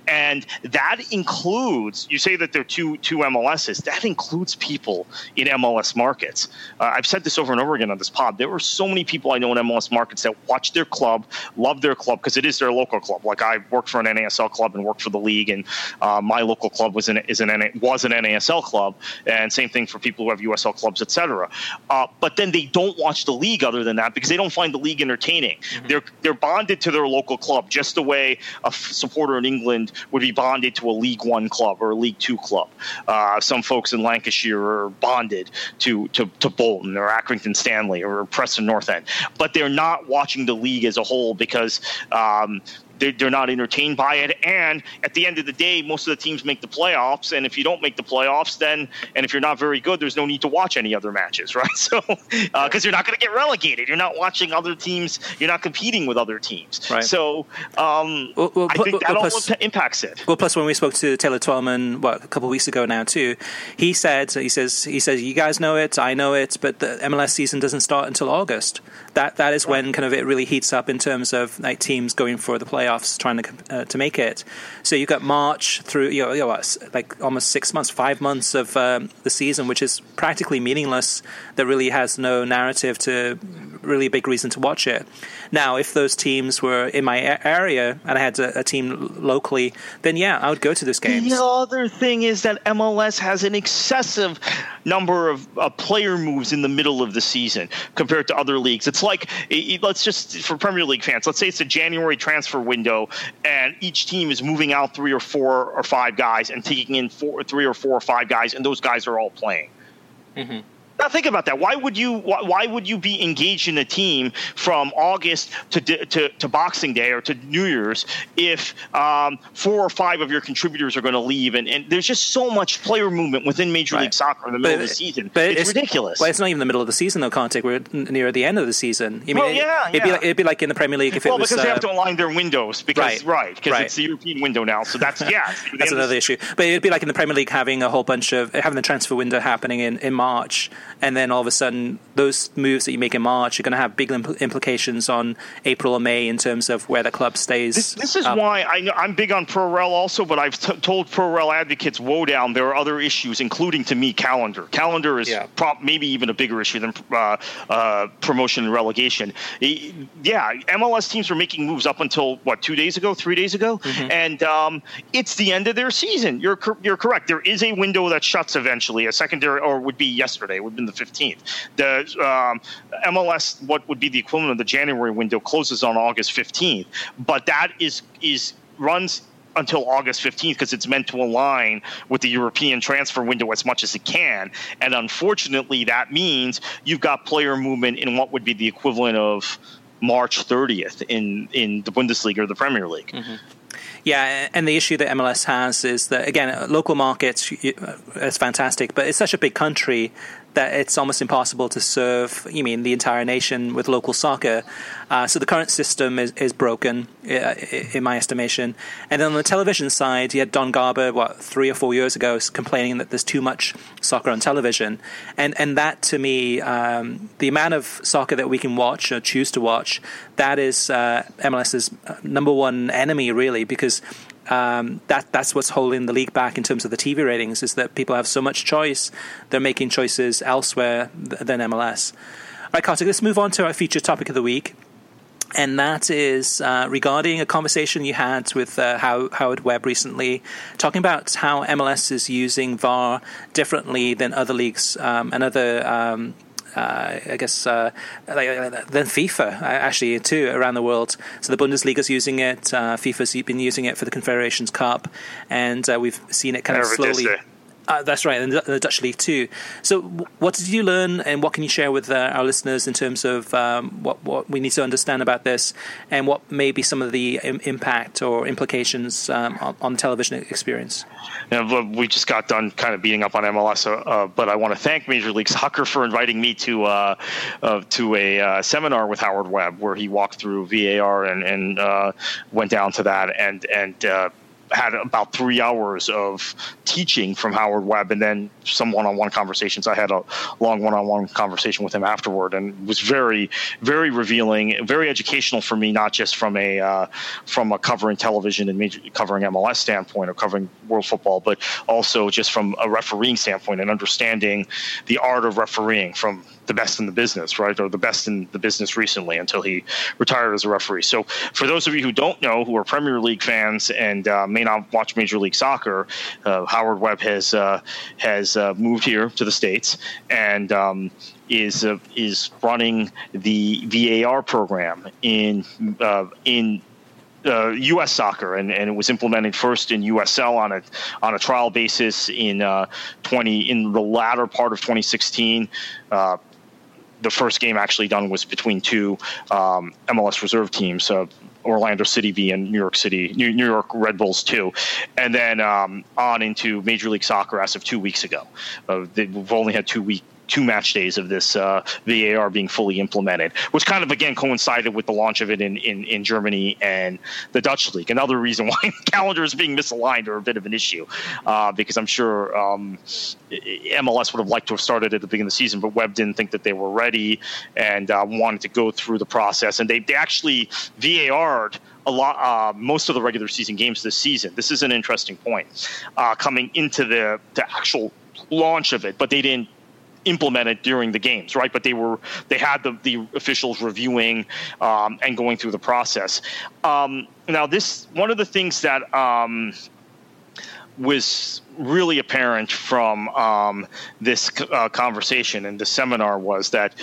And that includes, you say that there are two, two MLSs, that includes people in MLS markets. Uh, I've said this over and over again on this pod. There are so many people I know in MLS markets that watch their club, love their club because it is their local club. Like I worked for an NASL club and worked for the league, and uh, my local club was an, is an, was an NASL club. And same thing for people who have USL clubs, etc. Uh, but then they don't watch the league other than that because they don't find the league entertaining. Mm-hmm. They're they're bonded to their local club just the way a supporter in England would be bonded to a League One club or a League Two club. Uh, some folks in Lancashire are bonded to, to to Bolton or Accrington Stanley or Preston North End, but they're not watching the league as a whole because um, they're, not entertained by it. And at the end of the day, most of the teams make the playoffs. And if you don't make the playoffs, then and if you're not very good, there's no need to watch any other matches, right? So because uh, you're not going to get relegated, you're not watching other teams, you're not competing with other teams. Right. So um, well, well, I think well, that all plus, impacts it. Well, plus when we spoke to Taylor Twellman, what a couple of weeks ago now too, he said he says he says you guys know it, I know it, but the MLS season doesn't start until August. That that is when kind of it really heats up in terms of like teams going for the playoffs trying to uh, to make it. So you've got March through you know, you know like almost six months, five months of um, the season, which is practically meaningless. That really has no narrative to really big reason to watch it. Now, if those teams were in my area and I had a, a team locally, then yeah, I would go to those games. The other thing is that MLS has an excessive number of uh, player moves in the middle of the season compared to other leagues. It's like it, let's just for Premier League fans, let's say it's a January transfer window, and each team is moving out three or four or five guys and taking in four, three or four or five guys, and those guys are all playing. Mm-hmm. Now think about that. Why would you why, why, would you be engaged in a team from August to to, to Boxing Day or to New Year's if um, four or five of your contributors are going to leave and, and there's just so much player movement within Major right. League Soccer in the middle but, of the season. But it's, it's, ridiculous. Well, it's not even the middle of the season though, Conte. We're near the end of the season. Mean, well, yeah, it'd, yeah. Be like, it'd be like in the Premier League if well, it was. because uh, they have to align their windows because right, because right. it's the European window now. So that's yeah, that's another issue. But it'd be like in the Premier League having a whole bunch of having the transfer window happening in, in March, and then all of a sudden those moves that you make in March are going to have big impl- implications on April or May in terms of where the club stays. This, this is up. why I, am big on ProRel also, but I've t- told ProRel advocates woe down there are other issues, including to me calendar. Calendar is yeah. maybe even a bigger issue than uh, uh, promotion and relegation. Yeah, MLS teams were making moves up until what two days ago, three days ago, mm-hmm. and um, it's the end of their season. You're you're correct. There is a window that shuts eventually. A secondary, or would be yesterday, would have been the 15th. The um, MLS, what would be the equivalent of the January window, closes on August 15th, but that is is runs until August 15th because it's meant to align with the European transfer window as much as it can. And unfortunately, that means you've got player movement in what would be the equivalent of March 30th in, in the Bundesliga or the Premier League. Mm-hmm. Yeah, and the issue that MLS has is that again, local markets is fantastic, but it's such a big country that it's almost impossible to serve, you mean, the entire nation with local soccer. Uh, so the current system is, is broken, uh, in my estimation. And then on the television side, you had Don Garber, what, three or four years ago, complaining that there's too much soccer on television. And, and that, to me, um, the amount of soccer that we can watch or choose to watch, that is uh, MLS's number one enemy, really, because um, that that's what's holding the league back in terms of the TV ratings is that people have so much choice, they're making choices elsewhere than MLS. All right, Kartik, let's move on to our featured topic of the week. And that is uh, regarding a conversation you had with uh, Howard Webb recently, talking about how MLS is using VAR differently than other leagues um, and other um, uh, I guess, uh, than FIFA actually too around the world. So the Bundesliga's using it, uh, FIFA's been using it for the Confederations Cup, and uh, we've seen it kind of slowly. Uh, that's right, and the Dutch League too. So, what did you learn, and what can you share with uh, our listeners in terms of um, what what we need to understand about this, and what may be some of the Im- impact or implications um, on, the television experience? Yeah, we just got done kind of beating up on MLS, uh, uh, but I want to thank Major League Soccer for inviting me to uh, uh, to a seminar with Howard Webb, where he walked through VAR and and went down to that and and had about three hours of teaching from Howard Webb and then some one-on-one conversations. I had a long one-on-one conversation with him afterward, and was very, very revealing, very educational for me, not just from a uh, from a covering television and major, covering MLS standpoint or covering world football, but also just from a refereeing standpoint and understanding the art of refereeing from the best in the business, right, or the best in the business recently until he retired as a referee. So, for those of you who don't know, who are Premier League fans and uh, may not watch Major League Soccer, uh, Howard Webb has uh, has uh, moved here to the states and. Um, is uh, is running the VAR program in in uh, U.S. soccer, and, and it was implemented first in USL on a on a trial basis in uh, 20 in the latter part of 2016. Uh, the first game actually done was between two um, MLS reserve teams, uh, Orlando City B and New York City, New, New York Red Bulls too, and then um, on into Major League Soccer as of two weeks ago. Uh, they've only had two week two match days of this uh, VAR being fully implemented, which kind of again coincided with the launch of it in, in, in Germany and the Dutch league. Another reason why calendars being misaligned are a bit of an issue, uh, because I'm sure um, MLS would have liked to have started at the beginning of the season, but Webb didn't think that they were ready and uh, wanted to go through the process. And they, they actually VAR'd a lot, uh, most of the regular season games this season. This is an interesting point uh, coming into the, the actual launch of it, but they didn't implemented during the games, right? But they were they had the, the officials reviewing um, and going through the process. Um, now, this one of the things that um, was really apparent from um, this uh, conversation and the seminar was that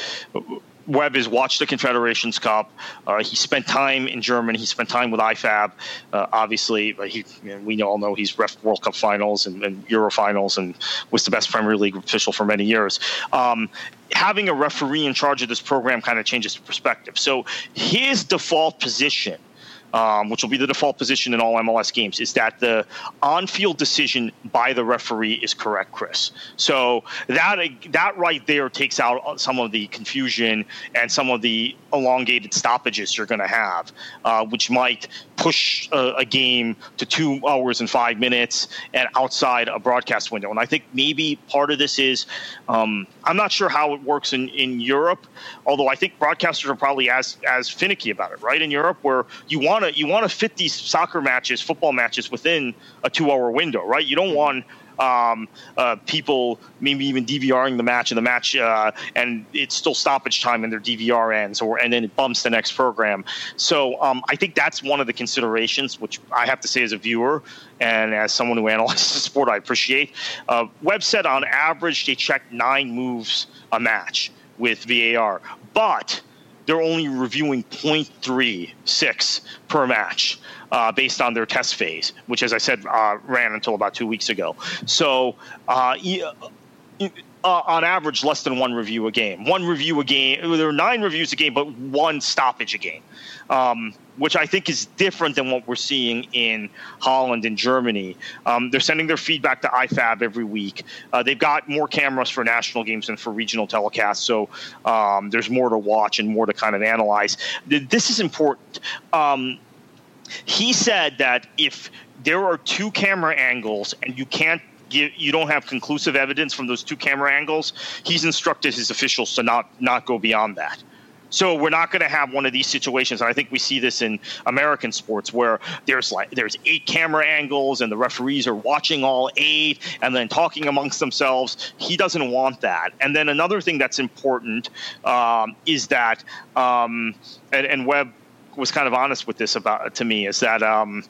Webb has watched the Confederations Cup. Uh, he spent time in Germany. He spent time with IFAB. Uh, obviously, he, we all know he's ref World Cup finals and, and, Euro finals and was the best Premier League official for many years. Um, having a referee in charge of this program kind of changes the perspective. So his default position um, which will be the default position in all MLS games, is that the on-field decision by the referee is correct, Chris. So that that right there takes out some of the confusion and some of the elongated stoppages you're going to have, uh, which might push a, a, game to two hours and five minutes and outside a broadcast window. And I think maybe part of this is um, I'm not sure how it works in, in Europe, although I think broadcasters are probably as as finicky about it, right? In Europe, where you want to you want to fit these soccer matches, football matches within a two hour window, right? You don't want um, uh, people maybe even DVRing the match and the match, uh, and it's still stoppage time and their DVR ends, or and then it bumps the next program. So um, I think that's one of the considerations, which I have to say as a viewer and as someone who analyzes the sport, I appreciate. Uh, said on average they check nine moves a match with VAR, but they're only reviewing 0.36 per match uh, based on their test phase, which, as I said, uh, ran until about two weeks ago. So, uh, uh, on average, less than one review a game. One review a game. There are nine reviews a game, but one stoppage a game um, which I think is different than what we're seeing in Holland and Germany. Um, they're sending their feedback to IFAB every week. Uh, they've got more cameras for national games than for regional telecasts, so um, there's more to watch and more to kind of analyze. This is important. Um, he said that if there are two camera angles and you can't Give, you don't have conclusive evidence from those two camera angles. He's instructed his officials to not not go beyond that. So we're not going to have one of these situations. And I think we see this in American sports where there's like there's eight camera angles and the referees are watching all eight and then talking amongst themselves. He doesn't want that. And then another thing that's important um, is that um, and, and Webb was kind of honest with this about to me is that. Um,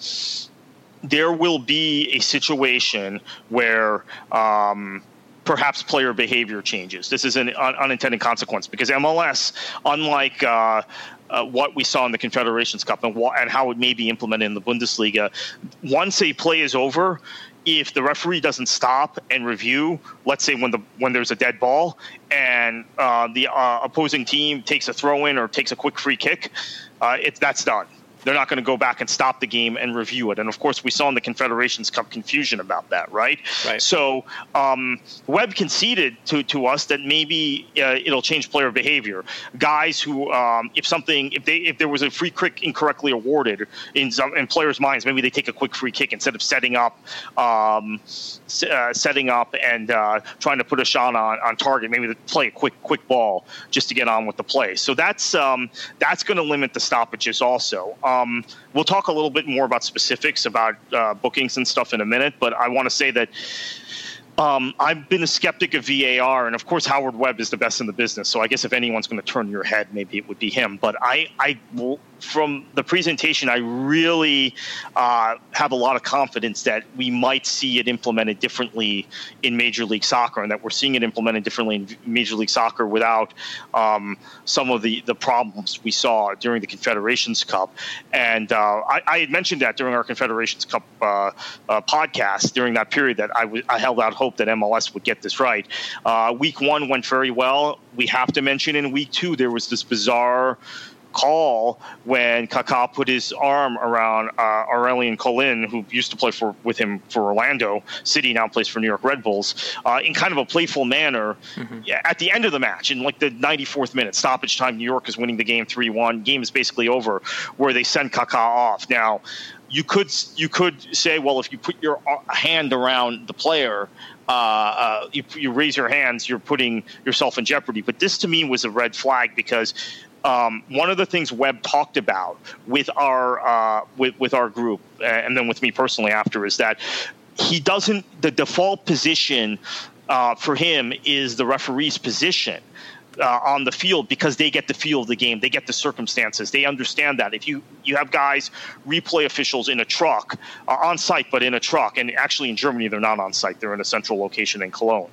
there will be a situation where um, perhaps player behavior changes. This is an un- unintended consequence because MLS, unlike uh, uh, what we saw in the Confederations Cup and, wh- and how it may be implemented in the Bundesliga, once a play is over, if the referee doesn't stop and review, let's say when the when there's a dead ball and uh, the uh, opposing team takes a throw in or takes a quick free kick, uh, it, that's done they're not going to go back and stop the game and review it. And of course, we saw in the Confederations Cup confusion about that, right? Right. So um, Webb conceded to, to us that maybe uh, it'll change player behavior. Guys who, um, if something, if they, if there was a free kick incorrectly awarded in some in players' minds, maybe they take a quick free kick instead of setting up, um, uh, setting up and uh, trying to put a shot on, on target. Maybe they play a quick quick ball just to get on with the play. So that's um, that's going to limit the stoppages also. Um, um, we'll talk a little bit more about specifics about uh, bookings and stuff in a minute, but I want to say that um, I've been a skeptic of VAR, and of course Howard Webb is the best in the business. So I guess if anyone's going to turn your head, maybe it would be him. But I, I from the presentation, I really uh, have a lot of confidence that we might see it implemented differently in Major League Soccer, and that we're seeing it implemented differently in Major League Soccer without um, some of the, the problems we saw during the Confederations Cup. And uh, I, I, had mentioned that during our Confederations Cup uh, uh podcast during that period that I, w- I held out hope that MLS would get this right. Uh, week one went very well. We have to mention in week two there was this bizarre call when Kaká put his arm around uh, Aurelien Collin, who used to play for with him for Orlando City, now plays for New York Red Bulls, uh, in kind of a playful manner mm-hmm. at the end of the match, in like the 94th minute, stoppage time. New York is winning the game 3 1. Game is basically over, where they send Kaká off. Now, you could you could say, well, if you put your uh, hand around the player, uh, uh, you, you, raise your hands, you're putting yourself in jeopardy. But this to me was a red flag because um, one of the things Webb talked about with our uh, with with our group, and then with me personally after, is that he doesn't. The default position uh, for him is the referee's position. Uh, on the field because they get the feel of the game, they get the circumstances, they understand that. If you you have guys, replay officials in a truck uh, on site, but in a truck, and actually in Germany they're not on site; they're in a central location in Cologne,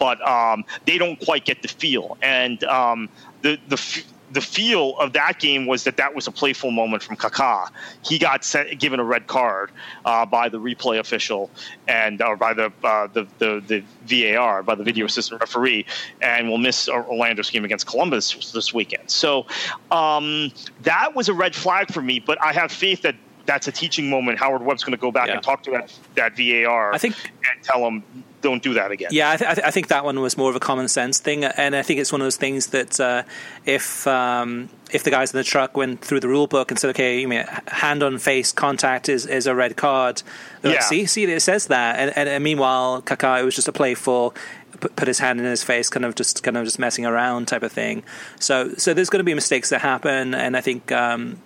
but um, they don't quite get the feel. And um, the the the feel of that game was that that was a playful moment from Kaká. He got sent, given a red card uh, by the replay official and or by the, uh, the, the the VAR by the video assistant referee, and will miss Orlando's game against Columbus this weekend. So um, that was a red flag for me. But I have faith that that's a teaching moment. Howard Webb's going to go back yeah. and talk to that, that VAR. I think and tell him don't do that again. Yeah, I, th- I, think that one was more of a common sense thing, and I think it's one of those things that uh, if um, if the guys in the truck went through the rule book and said, okay, you mean hand on face contact is, is a red card, yeah. Like, see, see, it says that, and, and, and meanwhile, Kaká it was just a playful put his hand in his face, kind of just kind of just messing around type of thing. So so there's going to be mistakes that happen, and I think. Um,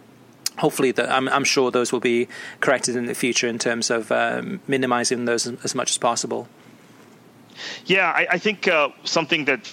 hopefully, that I'm, I'm, sure those will be corrected in the future in terms of um, minimizing those as much as possible. Yeah, I, I think uh, something that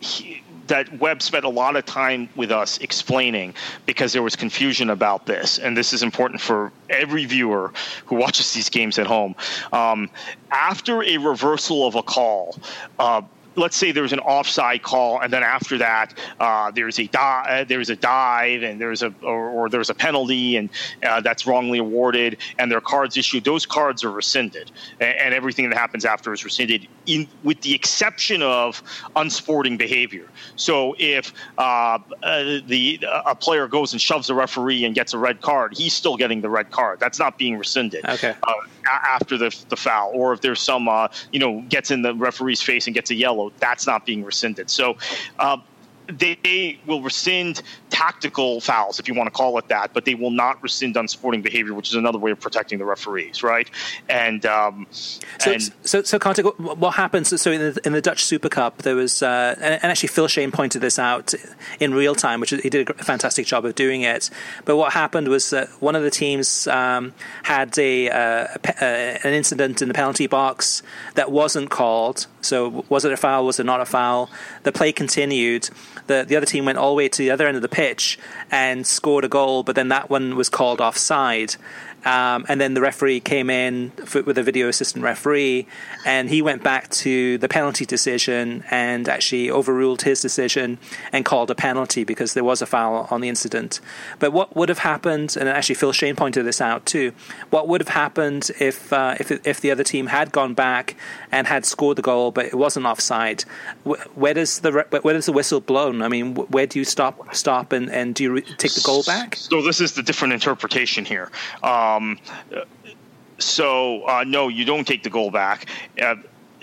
he, that Webb spent a lot of time with us explaining because there was confusion about this, and this is important for every viewer who watches these games at home. Um, after a reversal of a call, uh, let's say there's an offside call, and then after that, uh, there's a dive, uh, there's a dive, and there's a or, or there's a penalty, and uh, that's wrongly awarded, and there are cards issued. Those cards are rescinded, and, and everything that happens after is rescinded, in, with the exception of unsporting behavior. So if uh, uh the a player goes and shoves a referee and gets a red card, he's still getting the red card. That's not being rescinded. Okay. Uh, after the the foul, or if there's some you know gets in the referee's face and gets a yellow that's not being rescinded. So uh, they will rescind tactical fouls, if you want to call it that, but they will not rescind unsporting behavior, which is another way of protecting the referees, right? And um, so, and, so, so, Kartik, what happens? So, in the, in the Dutch Super Cup, there was, uh, and, actually Phil Schoen pointed this out in real time, which he did a fantastic job of doing it. But what happened was that one of the teams um, had a, uh, a, an incident in the penalty box that wasn't called. So, was it a foul? Was it not a foul? The play continued the the other team went all the way to the other end of the pitch and scored a goal, but then that one was called offside. Um, and then the referee came in with a video assistant referee, and he went back to the penalty decision and actually overruled his decision and called a penalty because there was a foul on the incident. But what would have happened? And actually, Phil Schoen pointed this out too. What would have happened if uh, if if the other team had gone back and had scored the goal, but it wasn't offside? Where does the where does the whistle blown? I mean, where do you stop stop and, and do you take the goal back? So this is the different interpretation here. Um, so uh, no, you don't take the goal back. Uh,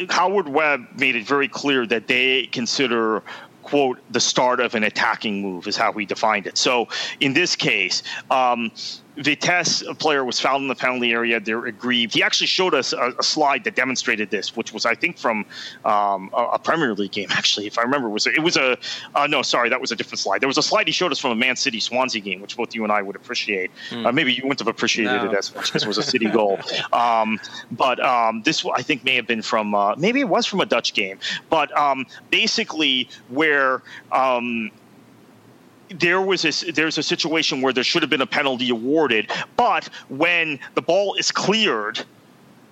Howard Webb made it very clear that they consider quote the start of an attacking move is how we defined it. So in this case, um, Vitesse, a player, was found in the penalty area. They're aggrieved. He actually showed us a, a slide that demonstrated this, which was, I think, from um, a, a, Premier League game. Actually, if I remember, was it was a uh, no, sorry, that was a different slide. There was a slide he showed us from a Man City Swansea game, which both you and I would appreciate. Mm. Uh, maybe you wouldn't have appreciated no. it as much because it was a City goal. Um, but um, this, I think, may have been from uh, maybe it was from a Dutch game. But um, basically, where um, there was a, there's a situation where there should have been a penalty awarded, but when the ball is cleared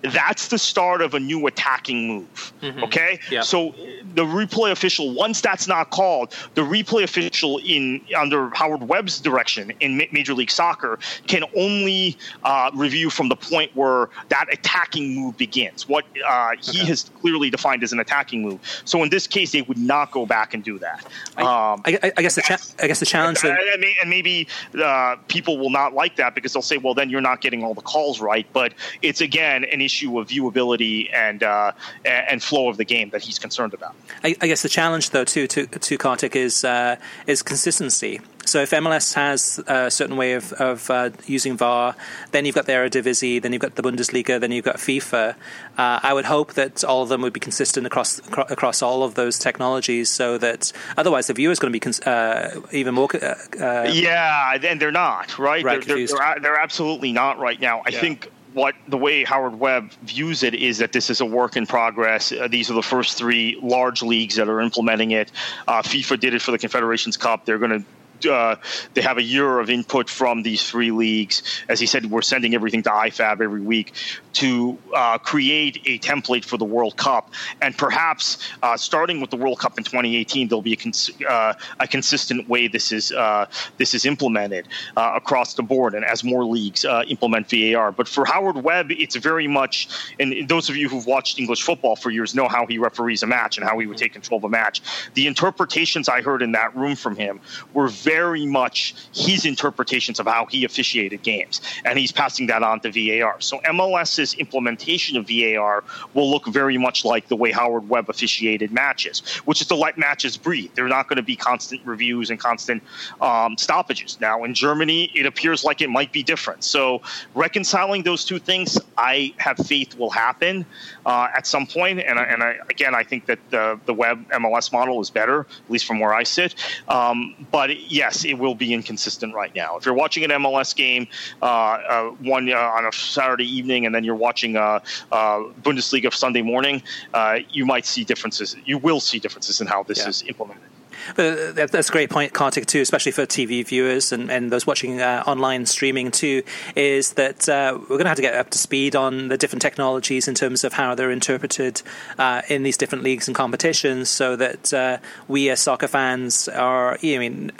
that's the start of a new attacking move. Mm-hmm. Okay? Yeah. So the replay official, once that's not called, the replay official in under Howard Webb's direction in Major League Soccer can only uh, review from the point where that attacking move begins. What uh, he okay. has clearly defined as an attacking move. So in this case, they would not go back and do that. I, um, I, I guess the cha- I guess the challenge. And, and maybe uh, people will not like that because they'll say, "Well, then you're not getting all the calls right." But it's again an issue issue of viewability and uh, and flow of the game that he's concerned about. I, I guess the challenge, though, to to, to Kartik is uh, is consistency. So if MLS has a certain way of, of uh, using VAR, then you've got the Eredivisie, then you've got the Bundesliga, then you've got FIFA. Uh, I would hope that all of them would be consistent across across all of those technologies, so that otherwise the viewer is going to be cons- uh, even more. Uh, uh, yeah, and they're not right. right they're, they're, they're, absolutely not right now. I yeah. think what the way Howard Webb views it is that this is a work in progress. Uh, these are the first three large leagues that are implementing it. Uh, FIFA did it for the Confederations Cup. They're going to uh, they have a year of input from these three leagues. As he said, we're sending everything to IFAB every week to uh, create a template for the World Cup. And perhaps uh, starting with the World Cup in 2018, there'll be a, cons- uh, a consistent way this is uh, this is implemented across the board, and as more leagues implement VAR. But for Howard Webb, it's very much, and those of you who've watched English football for years know how he referees a match and how he would take control of a match. The interpretations I heard in that room from him were very very much his interpretations of how he officiated games, and he's passing that on to VAR. So MLS's implementation of VAR will look very much like the way Howard Webb officiated matches, which is to let matches breathe. They're not going to be constant reviews and constant um, stoppages. Now, in Germany, it appears like it might be different. So reconciling those two things, I have faith will happen uh, at some point. And, and I, again, I think that the, the Webb MLS model is better, at least from where I sit. Um, but yes, it will be inconsistent right now. If you're watching an MLS game, uh, uh, one uh, on a Saturday evening, and then you're watching uh, uh, Bundesliga Sunday morning, uh, you might see differences. You will see differences in how this yeah. is implemented. But that's a great point, Kartik, too, especially for TV viewers and, and those watching uh, online streaming too, is that uh, we're going to have to get up to speed on the different technologies in terms of how they're interpreted uh, in these different leagues and competitions so that uh, we as soccer fans are, I mean,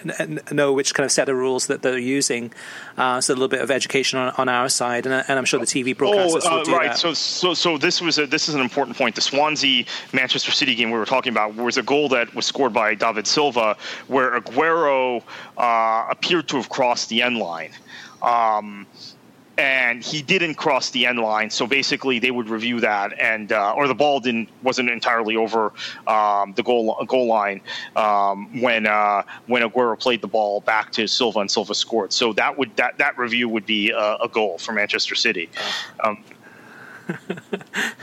know which kind of set of rules that they're using. Uh, so a little bit of education on, on our side, and, and, I'm sure the TV broadcasters oh, will do right. that. So, so, so this was a, this is an important point. The Swansea Manchester City game we were talking about was a goal that was scored by David Silva, where Aguero uh, appeared to have crossed the end line. Um, and he didn't cross the end line. So basically, they would review that, and uh, or the ball didn't wasn't entirely over um, the goal goal line um, when uh, when Aguero played the ball back to Silva and Silva scored. So that would that that review would be a, a goal for Manchester City. Um,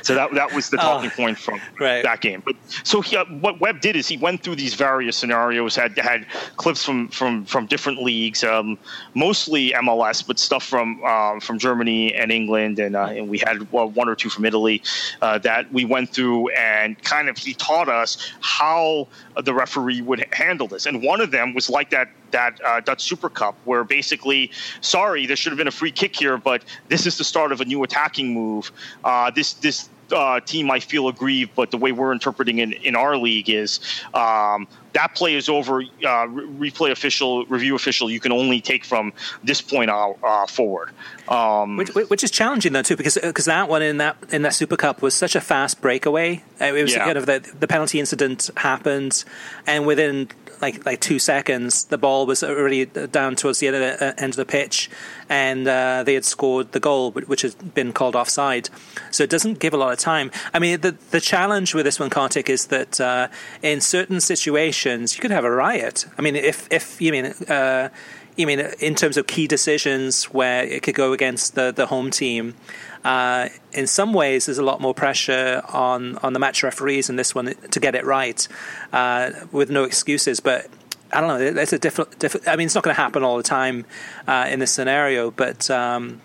so that that was the talking oh, point from right. that game. But so he, uh, what Webb did is he went through these various scenarios, had had clips from from from different leagues, um, mostly MLS, but stuff from um, from Germany and England, and, uh, and we had well, one or two from Italy uh, that we went through, and kind of he taught us how the referee would handle this. And one of them was like that that uh, Dutch Super Cup, where basically, sorry, there should have been a free kick here, but this is the start of a new attacking move. Uh, this this uh, team might feel aggrieved, but the way we're interpreting in, in our league is um, that play is over. Uh, replay official, review official, you can only take from this point out, uh, forward. Um, which, which, is challenging though too, because because that one in that in that Super Cup was such a fast breakaway. Uh, it was yeah. kind of the the penalty incident happened, and within like like two seconds, the ball was already down towards the end of the, uh, end of the pitch, and uh, they had scored the goal, which had been called offside. So it doesn't give a lot of time. I mean, the the challenge with this one, Kartik, is that uh, in certain situations you could have a riot. I mean, if if you mean. Uh, you mean in terms of key decisions where it could go against the, the home team? Uh, in some ways, there's a lot more pressure on, on the match referees in this one to get it right uh, with no excuses. But I don't know. It's a different. Diff- I mean, it's not going to happen all the time uh, in this scenario, but. Um,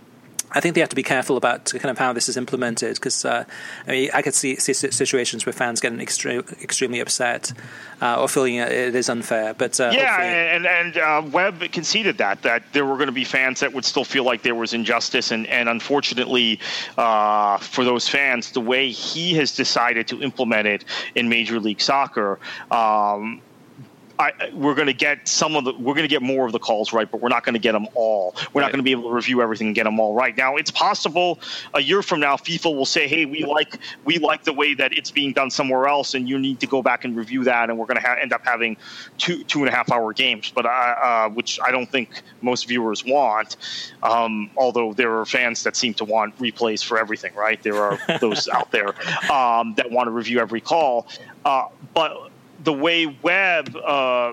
I think they have to be careful about kind of how this is implemented because uh, I mean I could see, see, situations where fans getting extre- extremely upset uh, or feeling it is unfair. But uh, yeah, and and uh, Webb conceded that that there were going to be fans that would still feel like there was injustice, and and unfortunately uh, for those fans, the way he has decided to implement it in Major League Soccer. Um, I, we're going to get some of the we're going to get more of the calls right, but we're not going to get them all. We're right. not going to be able to review everything and get them all right. Now, it's possible a year from now, FIFA will say, "Hey, we like we like the way that it's being done somewhere else, and you need to go back and review that." And we're going to ha- end up having two two and a half hour games, but uh, which I don't think most viewers want. Um, although there are fans that seem to want replays for everything, right? There are those out there um, that want to review every call, uh, but the way Webb uh,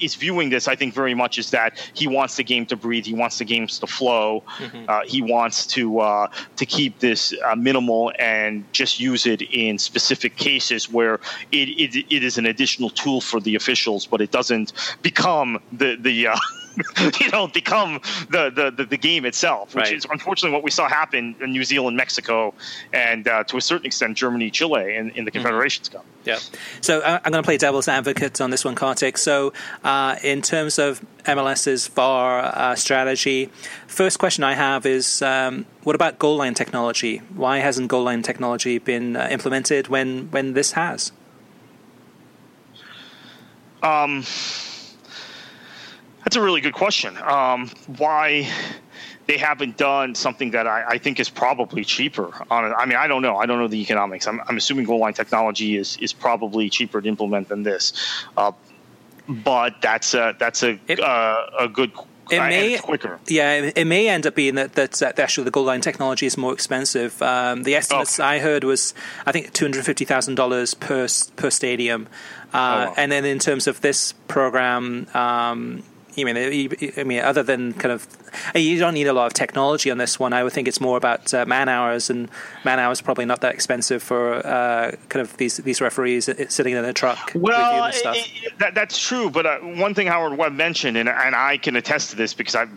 is viewing this, I think, very much is that he wants the game to breathe. He wants the games to flow. Mm-hmm. Uh, he wants to uh, to keep this uh, minimal and just use it in specific cases where it, it, it is an additional tool for the officials, but it doesn't become the the uh, you know, become the, the, the, game itself, which right. is unfortunately what we saw happen in New Zealand, Mexico, and uh, to a certain extent Germany, Chile in, in the mm-hmm. Confederations mm-hmm. Cup. Yeah. So uh, I'm going to play devil's advocate on this one, Kartik. So uh, in terms of MLS's VAR uh, strategy, first question I have is um, what about goal line technology? Why hasn't goal line technology been uh, implemented when when this has? Um that's a really good question. Um, why they haven't done something that I, I, think is probably cheaper? On it. I mean, I don't know. I don't know the economics. I'm, I'm assuming goal line technology is is probably cheaper to implement than this. Uh, but that's a that's a it, uh, a good it may, quicker. Yeah, it may end up being that, that, that actually the goal line technology is more expensive. Um, the estimates oh. I heard was, I think, two hundred fifty thousand dollars per per stadium. Uh, oh, wow. And then in terms of this program, um, I mean, I mean, other than kind of, you don't need a lot of technology on this one. I would think it's more about uh, man hours, and man hours probably not that expensive for uh, kind of these these referees sitting in a truck. Well, it, it, that, that's true. But uh, one thing Howard Webb mentioned, and, and I can attest to this because I've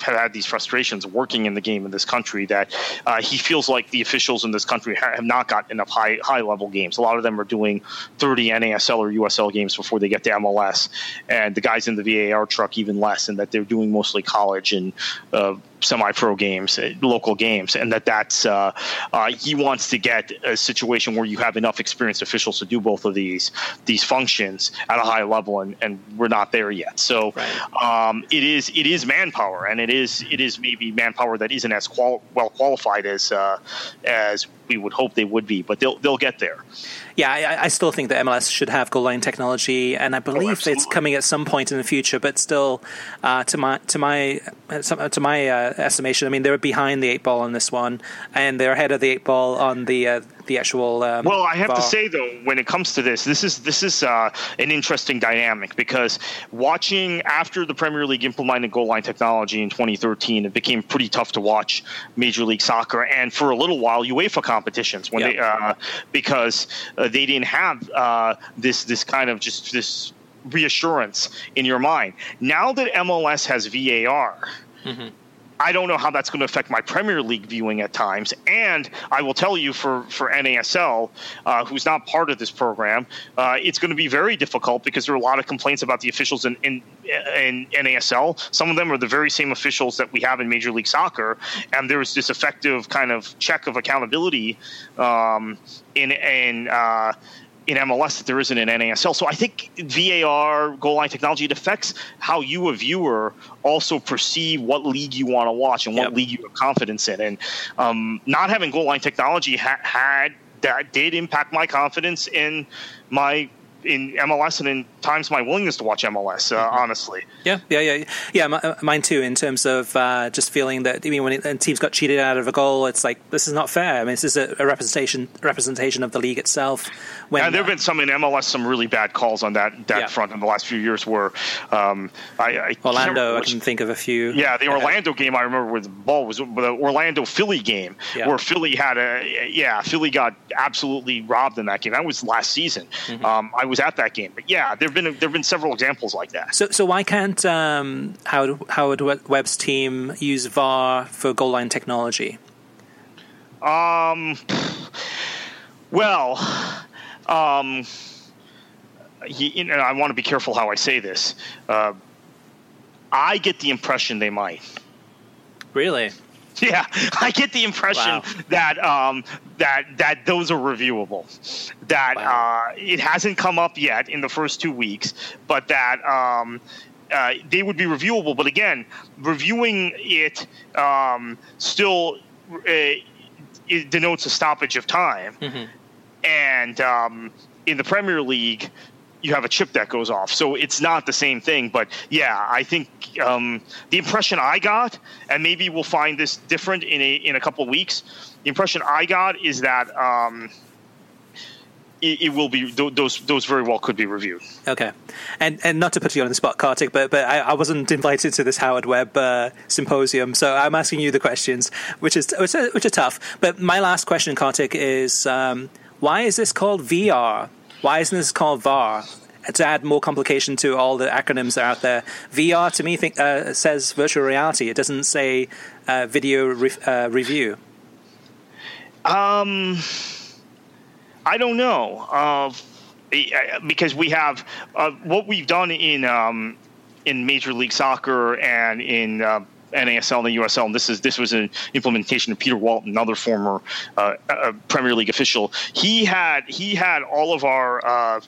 had these frustrations working in the game in this country, that uh, he feels like the officials in this country have not got enough high high level games. A lot of them are doing 30 NASL or USL games before they get to MLS, and the guys in the VAR truck even less, and that they're doing mostly college and uh, semi-pro games, uh, local games, and that that's uh, uh, he wants to get a situation where you have enough experienced officials to do both of these these functions at a high level, and, and we're not there yet. So right. um, it is it is manpower, and it is it is maybe manpower that isn't as qual- well qualified as uh, as we would hope they would be, but they'll they'll get there. Yeah, I, I, still think that MLS should have goal line technology, and I believe oh, it's coming at some point in the future. But still, uh, to my to my to my uh, estimation. I mean, they're behind the eight ball on this one, and they're ahead of the eight ball on the uh, the actual. Um, well, I have VAR. to say though, when it comes to this, this is this is uh, an interesting dynamic because watching after the Premier League implemented goal line technology in 2013, it became pretty tough to watch Major League Soccer, and for a little while, UEFA competitions when Yeah. they uh, because uh, they didn't have uh, this this kind of just this reassurance in your mind. Now that MLS has VAR. I don't know how that's going to affect my Premier League viewing at times. And I will tell you for, for NASL, uh, who's not part of this program, uh, it's going to be very difficult because there are a lot of complaints about the officials in, in, in NASL. Some of them are the very same officials that we have in Major League Soccer. And there's this effective kind of check of accountability um, in, in uh, in MLS that there isn't in NASL. So I think VAR, goal line technology, it affects how you, a viewer, also perceive what league you want to watch and what Yep. league you have confidence in. And um, not having goal line technology ha- had that did impact my confidence in my in MLS and in times my willingness to watch MLS. Uh, Honestly, Yeah, yeah, yeah, yeah. mi- uh, Mine too. In terms of uh, just feeling that, I mean, when it, and teams got cheated out of a goal, it's like this is not fair. I mean, this is a, a representation representation of the league itself. When and there have been some in MLS some really bad calls on that that Yeah. front in the last few years where um, I, I Orlando, remember I can think of a few. Yeah, the Orlando game I remember where the ball was the Orlando Philly game Yeah. where Philly had a yeah Philly got absolutely robbed in that game. That was last season. Mm-hmm. Um, I was at that game, but yeah, there've been there've been several examples like that. So, so why can't um, Howard, Howard Webb's team use VAR for goal line technology? Um, well, um, he, you know, I want to be careful how I say this. Uh, I get the impression they might. Really? Yeah, I get the impression Wow. that um, that that those are reviewable. That Wow. uh, it hasn't come up yet in the first two weeks, but that um, uh, they would be reviewable. But again, reviewing it um, still uh, it denotes a stoppage of time, and um, in the Premier League. You have a chip that goes off, so it's not the same thing. But yeah, I think um, the impression I got, and maybe we'll find this different in a in a couple weeks. The impression I got is that um, it, it will be th- those those very well could be reviewed. Okay, and and not to put you on the spot, Kartik, but but I, I wasn't invited to this Howard Webb uh, symposium, so I'm asking you the questions, which is which are, which are tough. But my last question, Kartik, is um, why is this called VR? Why isn't this called VAR? To add more complication to all the acronyms that are out there, VR to me think, uh, says virtual reality. It doesn't say uh, video re- uh, review. Um, I don't know. Uh, because we have uh, what we've done in um, in Major League Soccer and in uh, NASL and the USL. And this is this was an implementation of Peter Walton, another former uh, uh, Premier League official. He had he had all of our. Uh,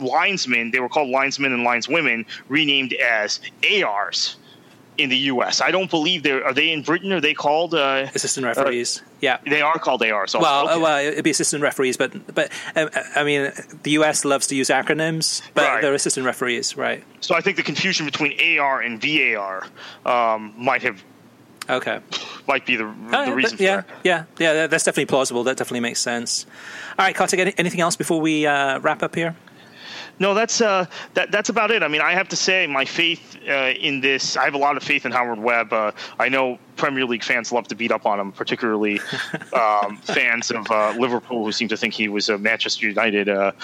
linesmen they were called linesmen and lineswomen renamed as ARs in the US I don't believe they're are they in Britain are they called uh, Assistant referees, yeah. they are called ARs also. Well, Okay. uh, well, it'd be assistant referees, but but uh, I mean, the US loves to use acronyms, but Right. they're assistant referees, right? So I think the confusion between AR and VAR um, might have Okay. might be the, Uh, the reason yeah, for that. yeah, yeah. That's definitely plausible. That definitely makes sense. All right, Kartik. Anything else before we uh, wrap up here? No, that's uh, that that's about it. I mean, I have to say my faith uh, in this. I have a lot of faith in Howard Webb. Uh, I know Premier League fans love to beat up on him, particularly um, fans of uh, Liverpool who seem to think he was a Manchester United. Uh,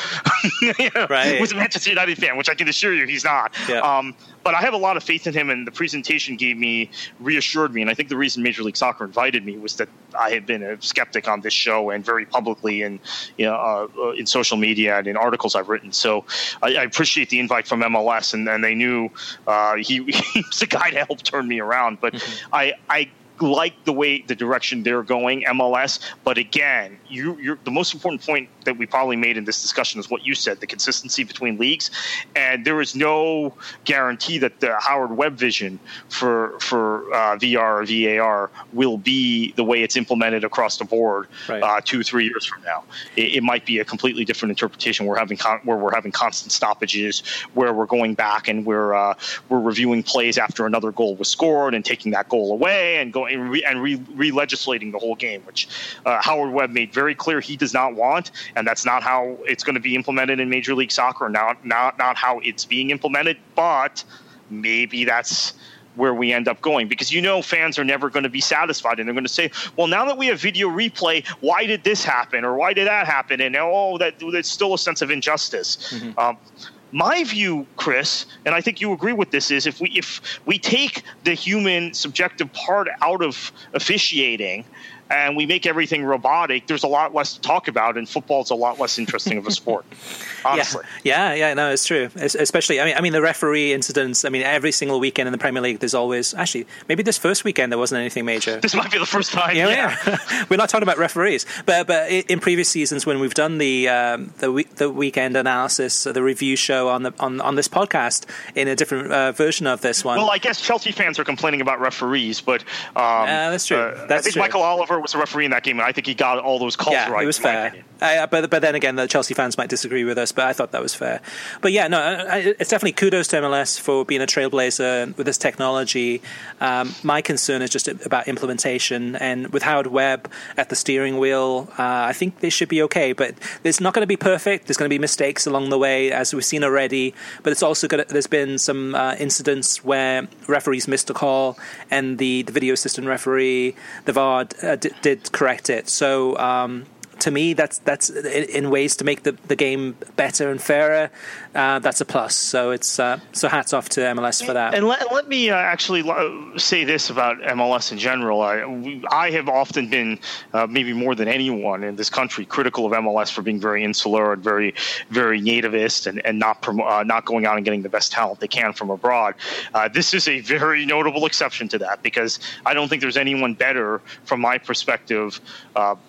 Right. was a Manchester United fan, which I can assure you he's not. Yeah. Um, but I have a lot of faith in him, and the presentation gave me reassured me. And I think the reason Major League Soccer invited me was that I had been a skeptic on this show and very publicly and you know, uh, uh, in social media and in articles I've written. So I, I appreciate the invite from MLS, and, and they knew uh, he, he was the guy to help turn me around. But I, I like the way the direction they're going, MLS. But again, you, you're the most important point that we probably made in this discussion is what you said: the consistency between leagues, and there is no guarantee that the Howard Webb vision for for uh, VR or VAR will be the way it's implemented across the board right. uh, two three years from now. It, it, might be a completely different interpretation. We're having con- where we're having constant stoppages, where we're going back and we're uh, we're reviewing plays after another goal was scored and taking that goal away and going and re, and re legislating the whole game, which uh, Howard Webb made very clear he does not want, and that's not how it's going to be implemented in Major League Soccer. Not not not how it's being implemented, but maybe that's where we end up going because you know fans are never going to be satisfied and they're going to say, well, now that we have video replay, why did this happen or why did that happen? And oh, that there's still a sense of injustice. Mm-hmm. Um, my view, Chris, and I think you agree with this, is if we if we take the human subjective part out of officiating and we make everything robotic, there's a lot less to talk about, and football's a lot less interesting of a sport. Honestly, yeah. yeah, yeah, no, it's true. It's, especially, I mean, I mean, the referee incidents. I mean, every single weekend in the Premier League, there's always actually maybe this first weekend there wasn't anything major. This might be the first time. Yeah, yeah. yeah. we're not talking about referees, but but in previous seasons when we've done the um, the week, the weekend analysis, the review show on the on on this podcast in a different uh, version of this one. Well, I guess Chelsea fans are complaining about referees, but um, yeah, that's true. Uh, that's I think true. Michael Oliver was a referee in that game, and I think he got all those calls yeah, right. It was fair. Uh, but but then again, the Chelsea fans might disagree with us, but I thought that was fair. But yeah, no, it's definitely kudos to MLS for being a trailblazer with this technology. Um, my concern is just about implementation, and with Howard Webb at the steering wheel, uh, I think they should be okay. But it's not going to be perfect. There's going to be mistakes along the way, as we've seen already. But it's also going to, there's been some uh, incidents where referees missed a call, and the, the video assistant referee, the VAR, did correct it. So um, to me, that's that's in ways to make the, the game better and fairer. Uh, that's a plus. So it's uh, so hats off to MLS for that. And let, let me uh, actually say this about MLS in general. I I have often been uh, maybe more than anyone in this country critical of MLS for being very insular and very very nativist and and not promo- uh, not going out and getting the best talent they can from abroad. Uh, this is a very notable exception to that because I don't think there's anyone better from my perspective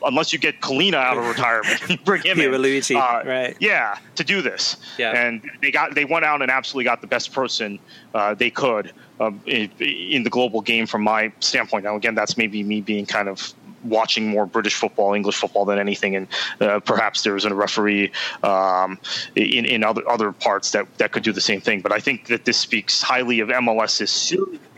unless you get Collina out of retirement. bring him in. Luigi, uh, right? Yeah, to do this. Yeah. And they got they went out and absolutely got the best person uh, they could um, in, in, the global game from my standpoint. Now, again, that's maybe me being kind of watching more British football, English football than anything, and uh, perhaps there's a referee um, in in other other parts that that could do the same thing. But I think that this speaks highly of MLS's serious about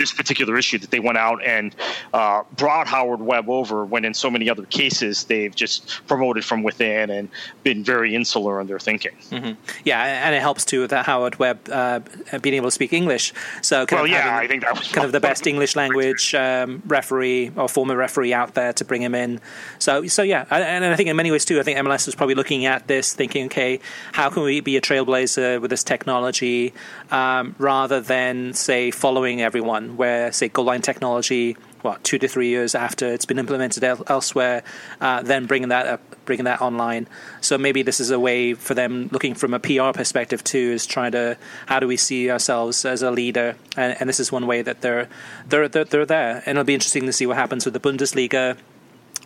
this particular issue that they went out and uh, brought Howard Webb over when in so many other cases they've just promoted from within and been very insular in their thinking. Mm-hmm. Yeah, and it helps too that Howard Webb uh, being able to speak English. So well, yeah, I think that was kind of the best English language um, referee or former referee out there to bring him in. So so yeah, and I think in many ways too, I think MLS was probably looking at this, thinking, okay, how can we be a trailblazer with this technology um, rather than say following everyone where, say, goal line technology, what two to three years after it's been implemented el- elsewhere, uh, then bringing that up, bringing that online. So maybe this is a way for them, looking from a PR perspective too, is trying to how do we see ourselves as a leader, and, and this is one way that they're, they're they're they're there, and it'll be interesting to see what happens with the Bundesliga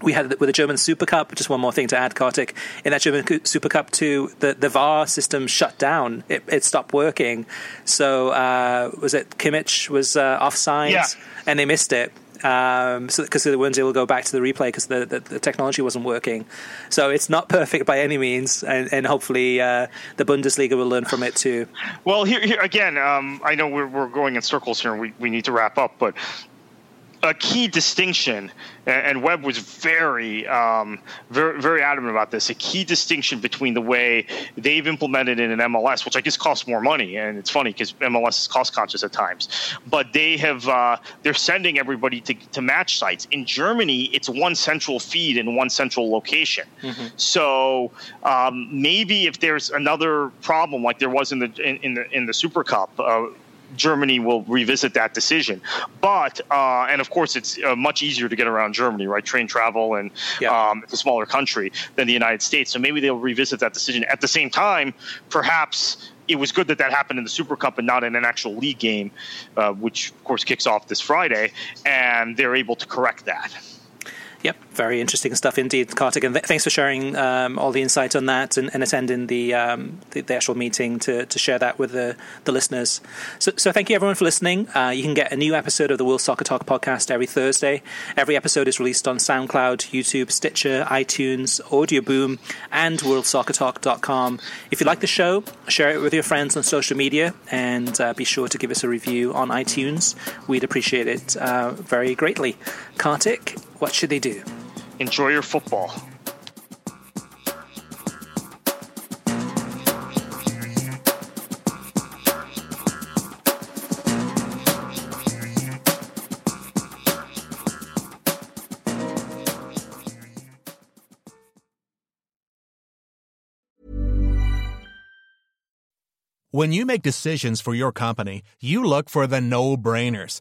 we had with the German Super Cup. Just one more thing to add, Kartik. In that German Super Cup, too, the, the VAR system shut down. It, it stopped working. So uh, was it Kimmich was uh, offside, yeah. and they missed it. Um, so because they weren't able to go back to the replay because the, the, the, technology wasn't working. So it's not perfect by any means, and, and hopefully uh, the Bundesliga will learn from it too. Well, here, here again, um, I know we're, we're going in circles here, and we, we need to wrap up, but a key distinction, and Webb was very, um, very, very adamant about this. A key distinction between the way they've implemented it in MLS, which I guess costs more money, and it's funny because MLS is cost conscious at times. But they have, uh, they're sending everybody to, to match sites. In Germany, it's one central feed in one central location. Mm-hmm. So um, maybe if there's another problem like there was in the in, in the in the Super Cup. Uh, Germany will revisit that decision. But uh, and of course, it's uh, much easier to get around Germany, right? Train travel and yeah. um, it's a smaller country than the United States, so maybe they'll revisit that decision. At the same time, perhaps it was good that that happened in the Super Cup and not in an actual league game, uh, which of course kicks off this Friday, and they're able to correct that. Yep, very interesting stuff indeed, Kartik. And th- thanks for sharing um, all the insight on that and, and attending the, um, the, the actual meeting to, to share that with the, the listeners. So, so thank you everyone for listening. Uh, you can get a new episode of the World Soccer Talk podcast every Thursday. Every episode is released on SoundCloud, YouTube, Stitcher, iTunes, Audio Boom, and WorldSoccerTalk.com. If you like the show, share it with your friends on social media, and uh, be sure to give us a review on iTunes. We'd appreciate it uh, very greatly. Kartik, what should they do? Enjoy your football. When you make decisions for your company, you look for the no brainers.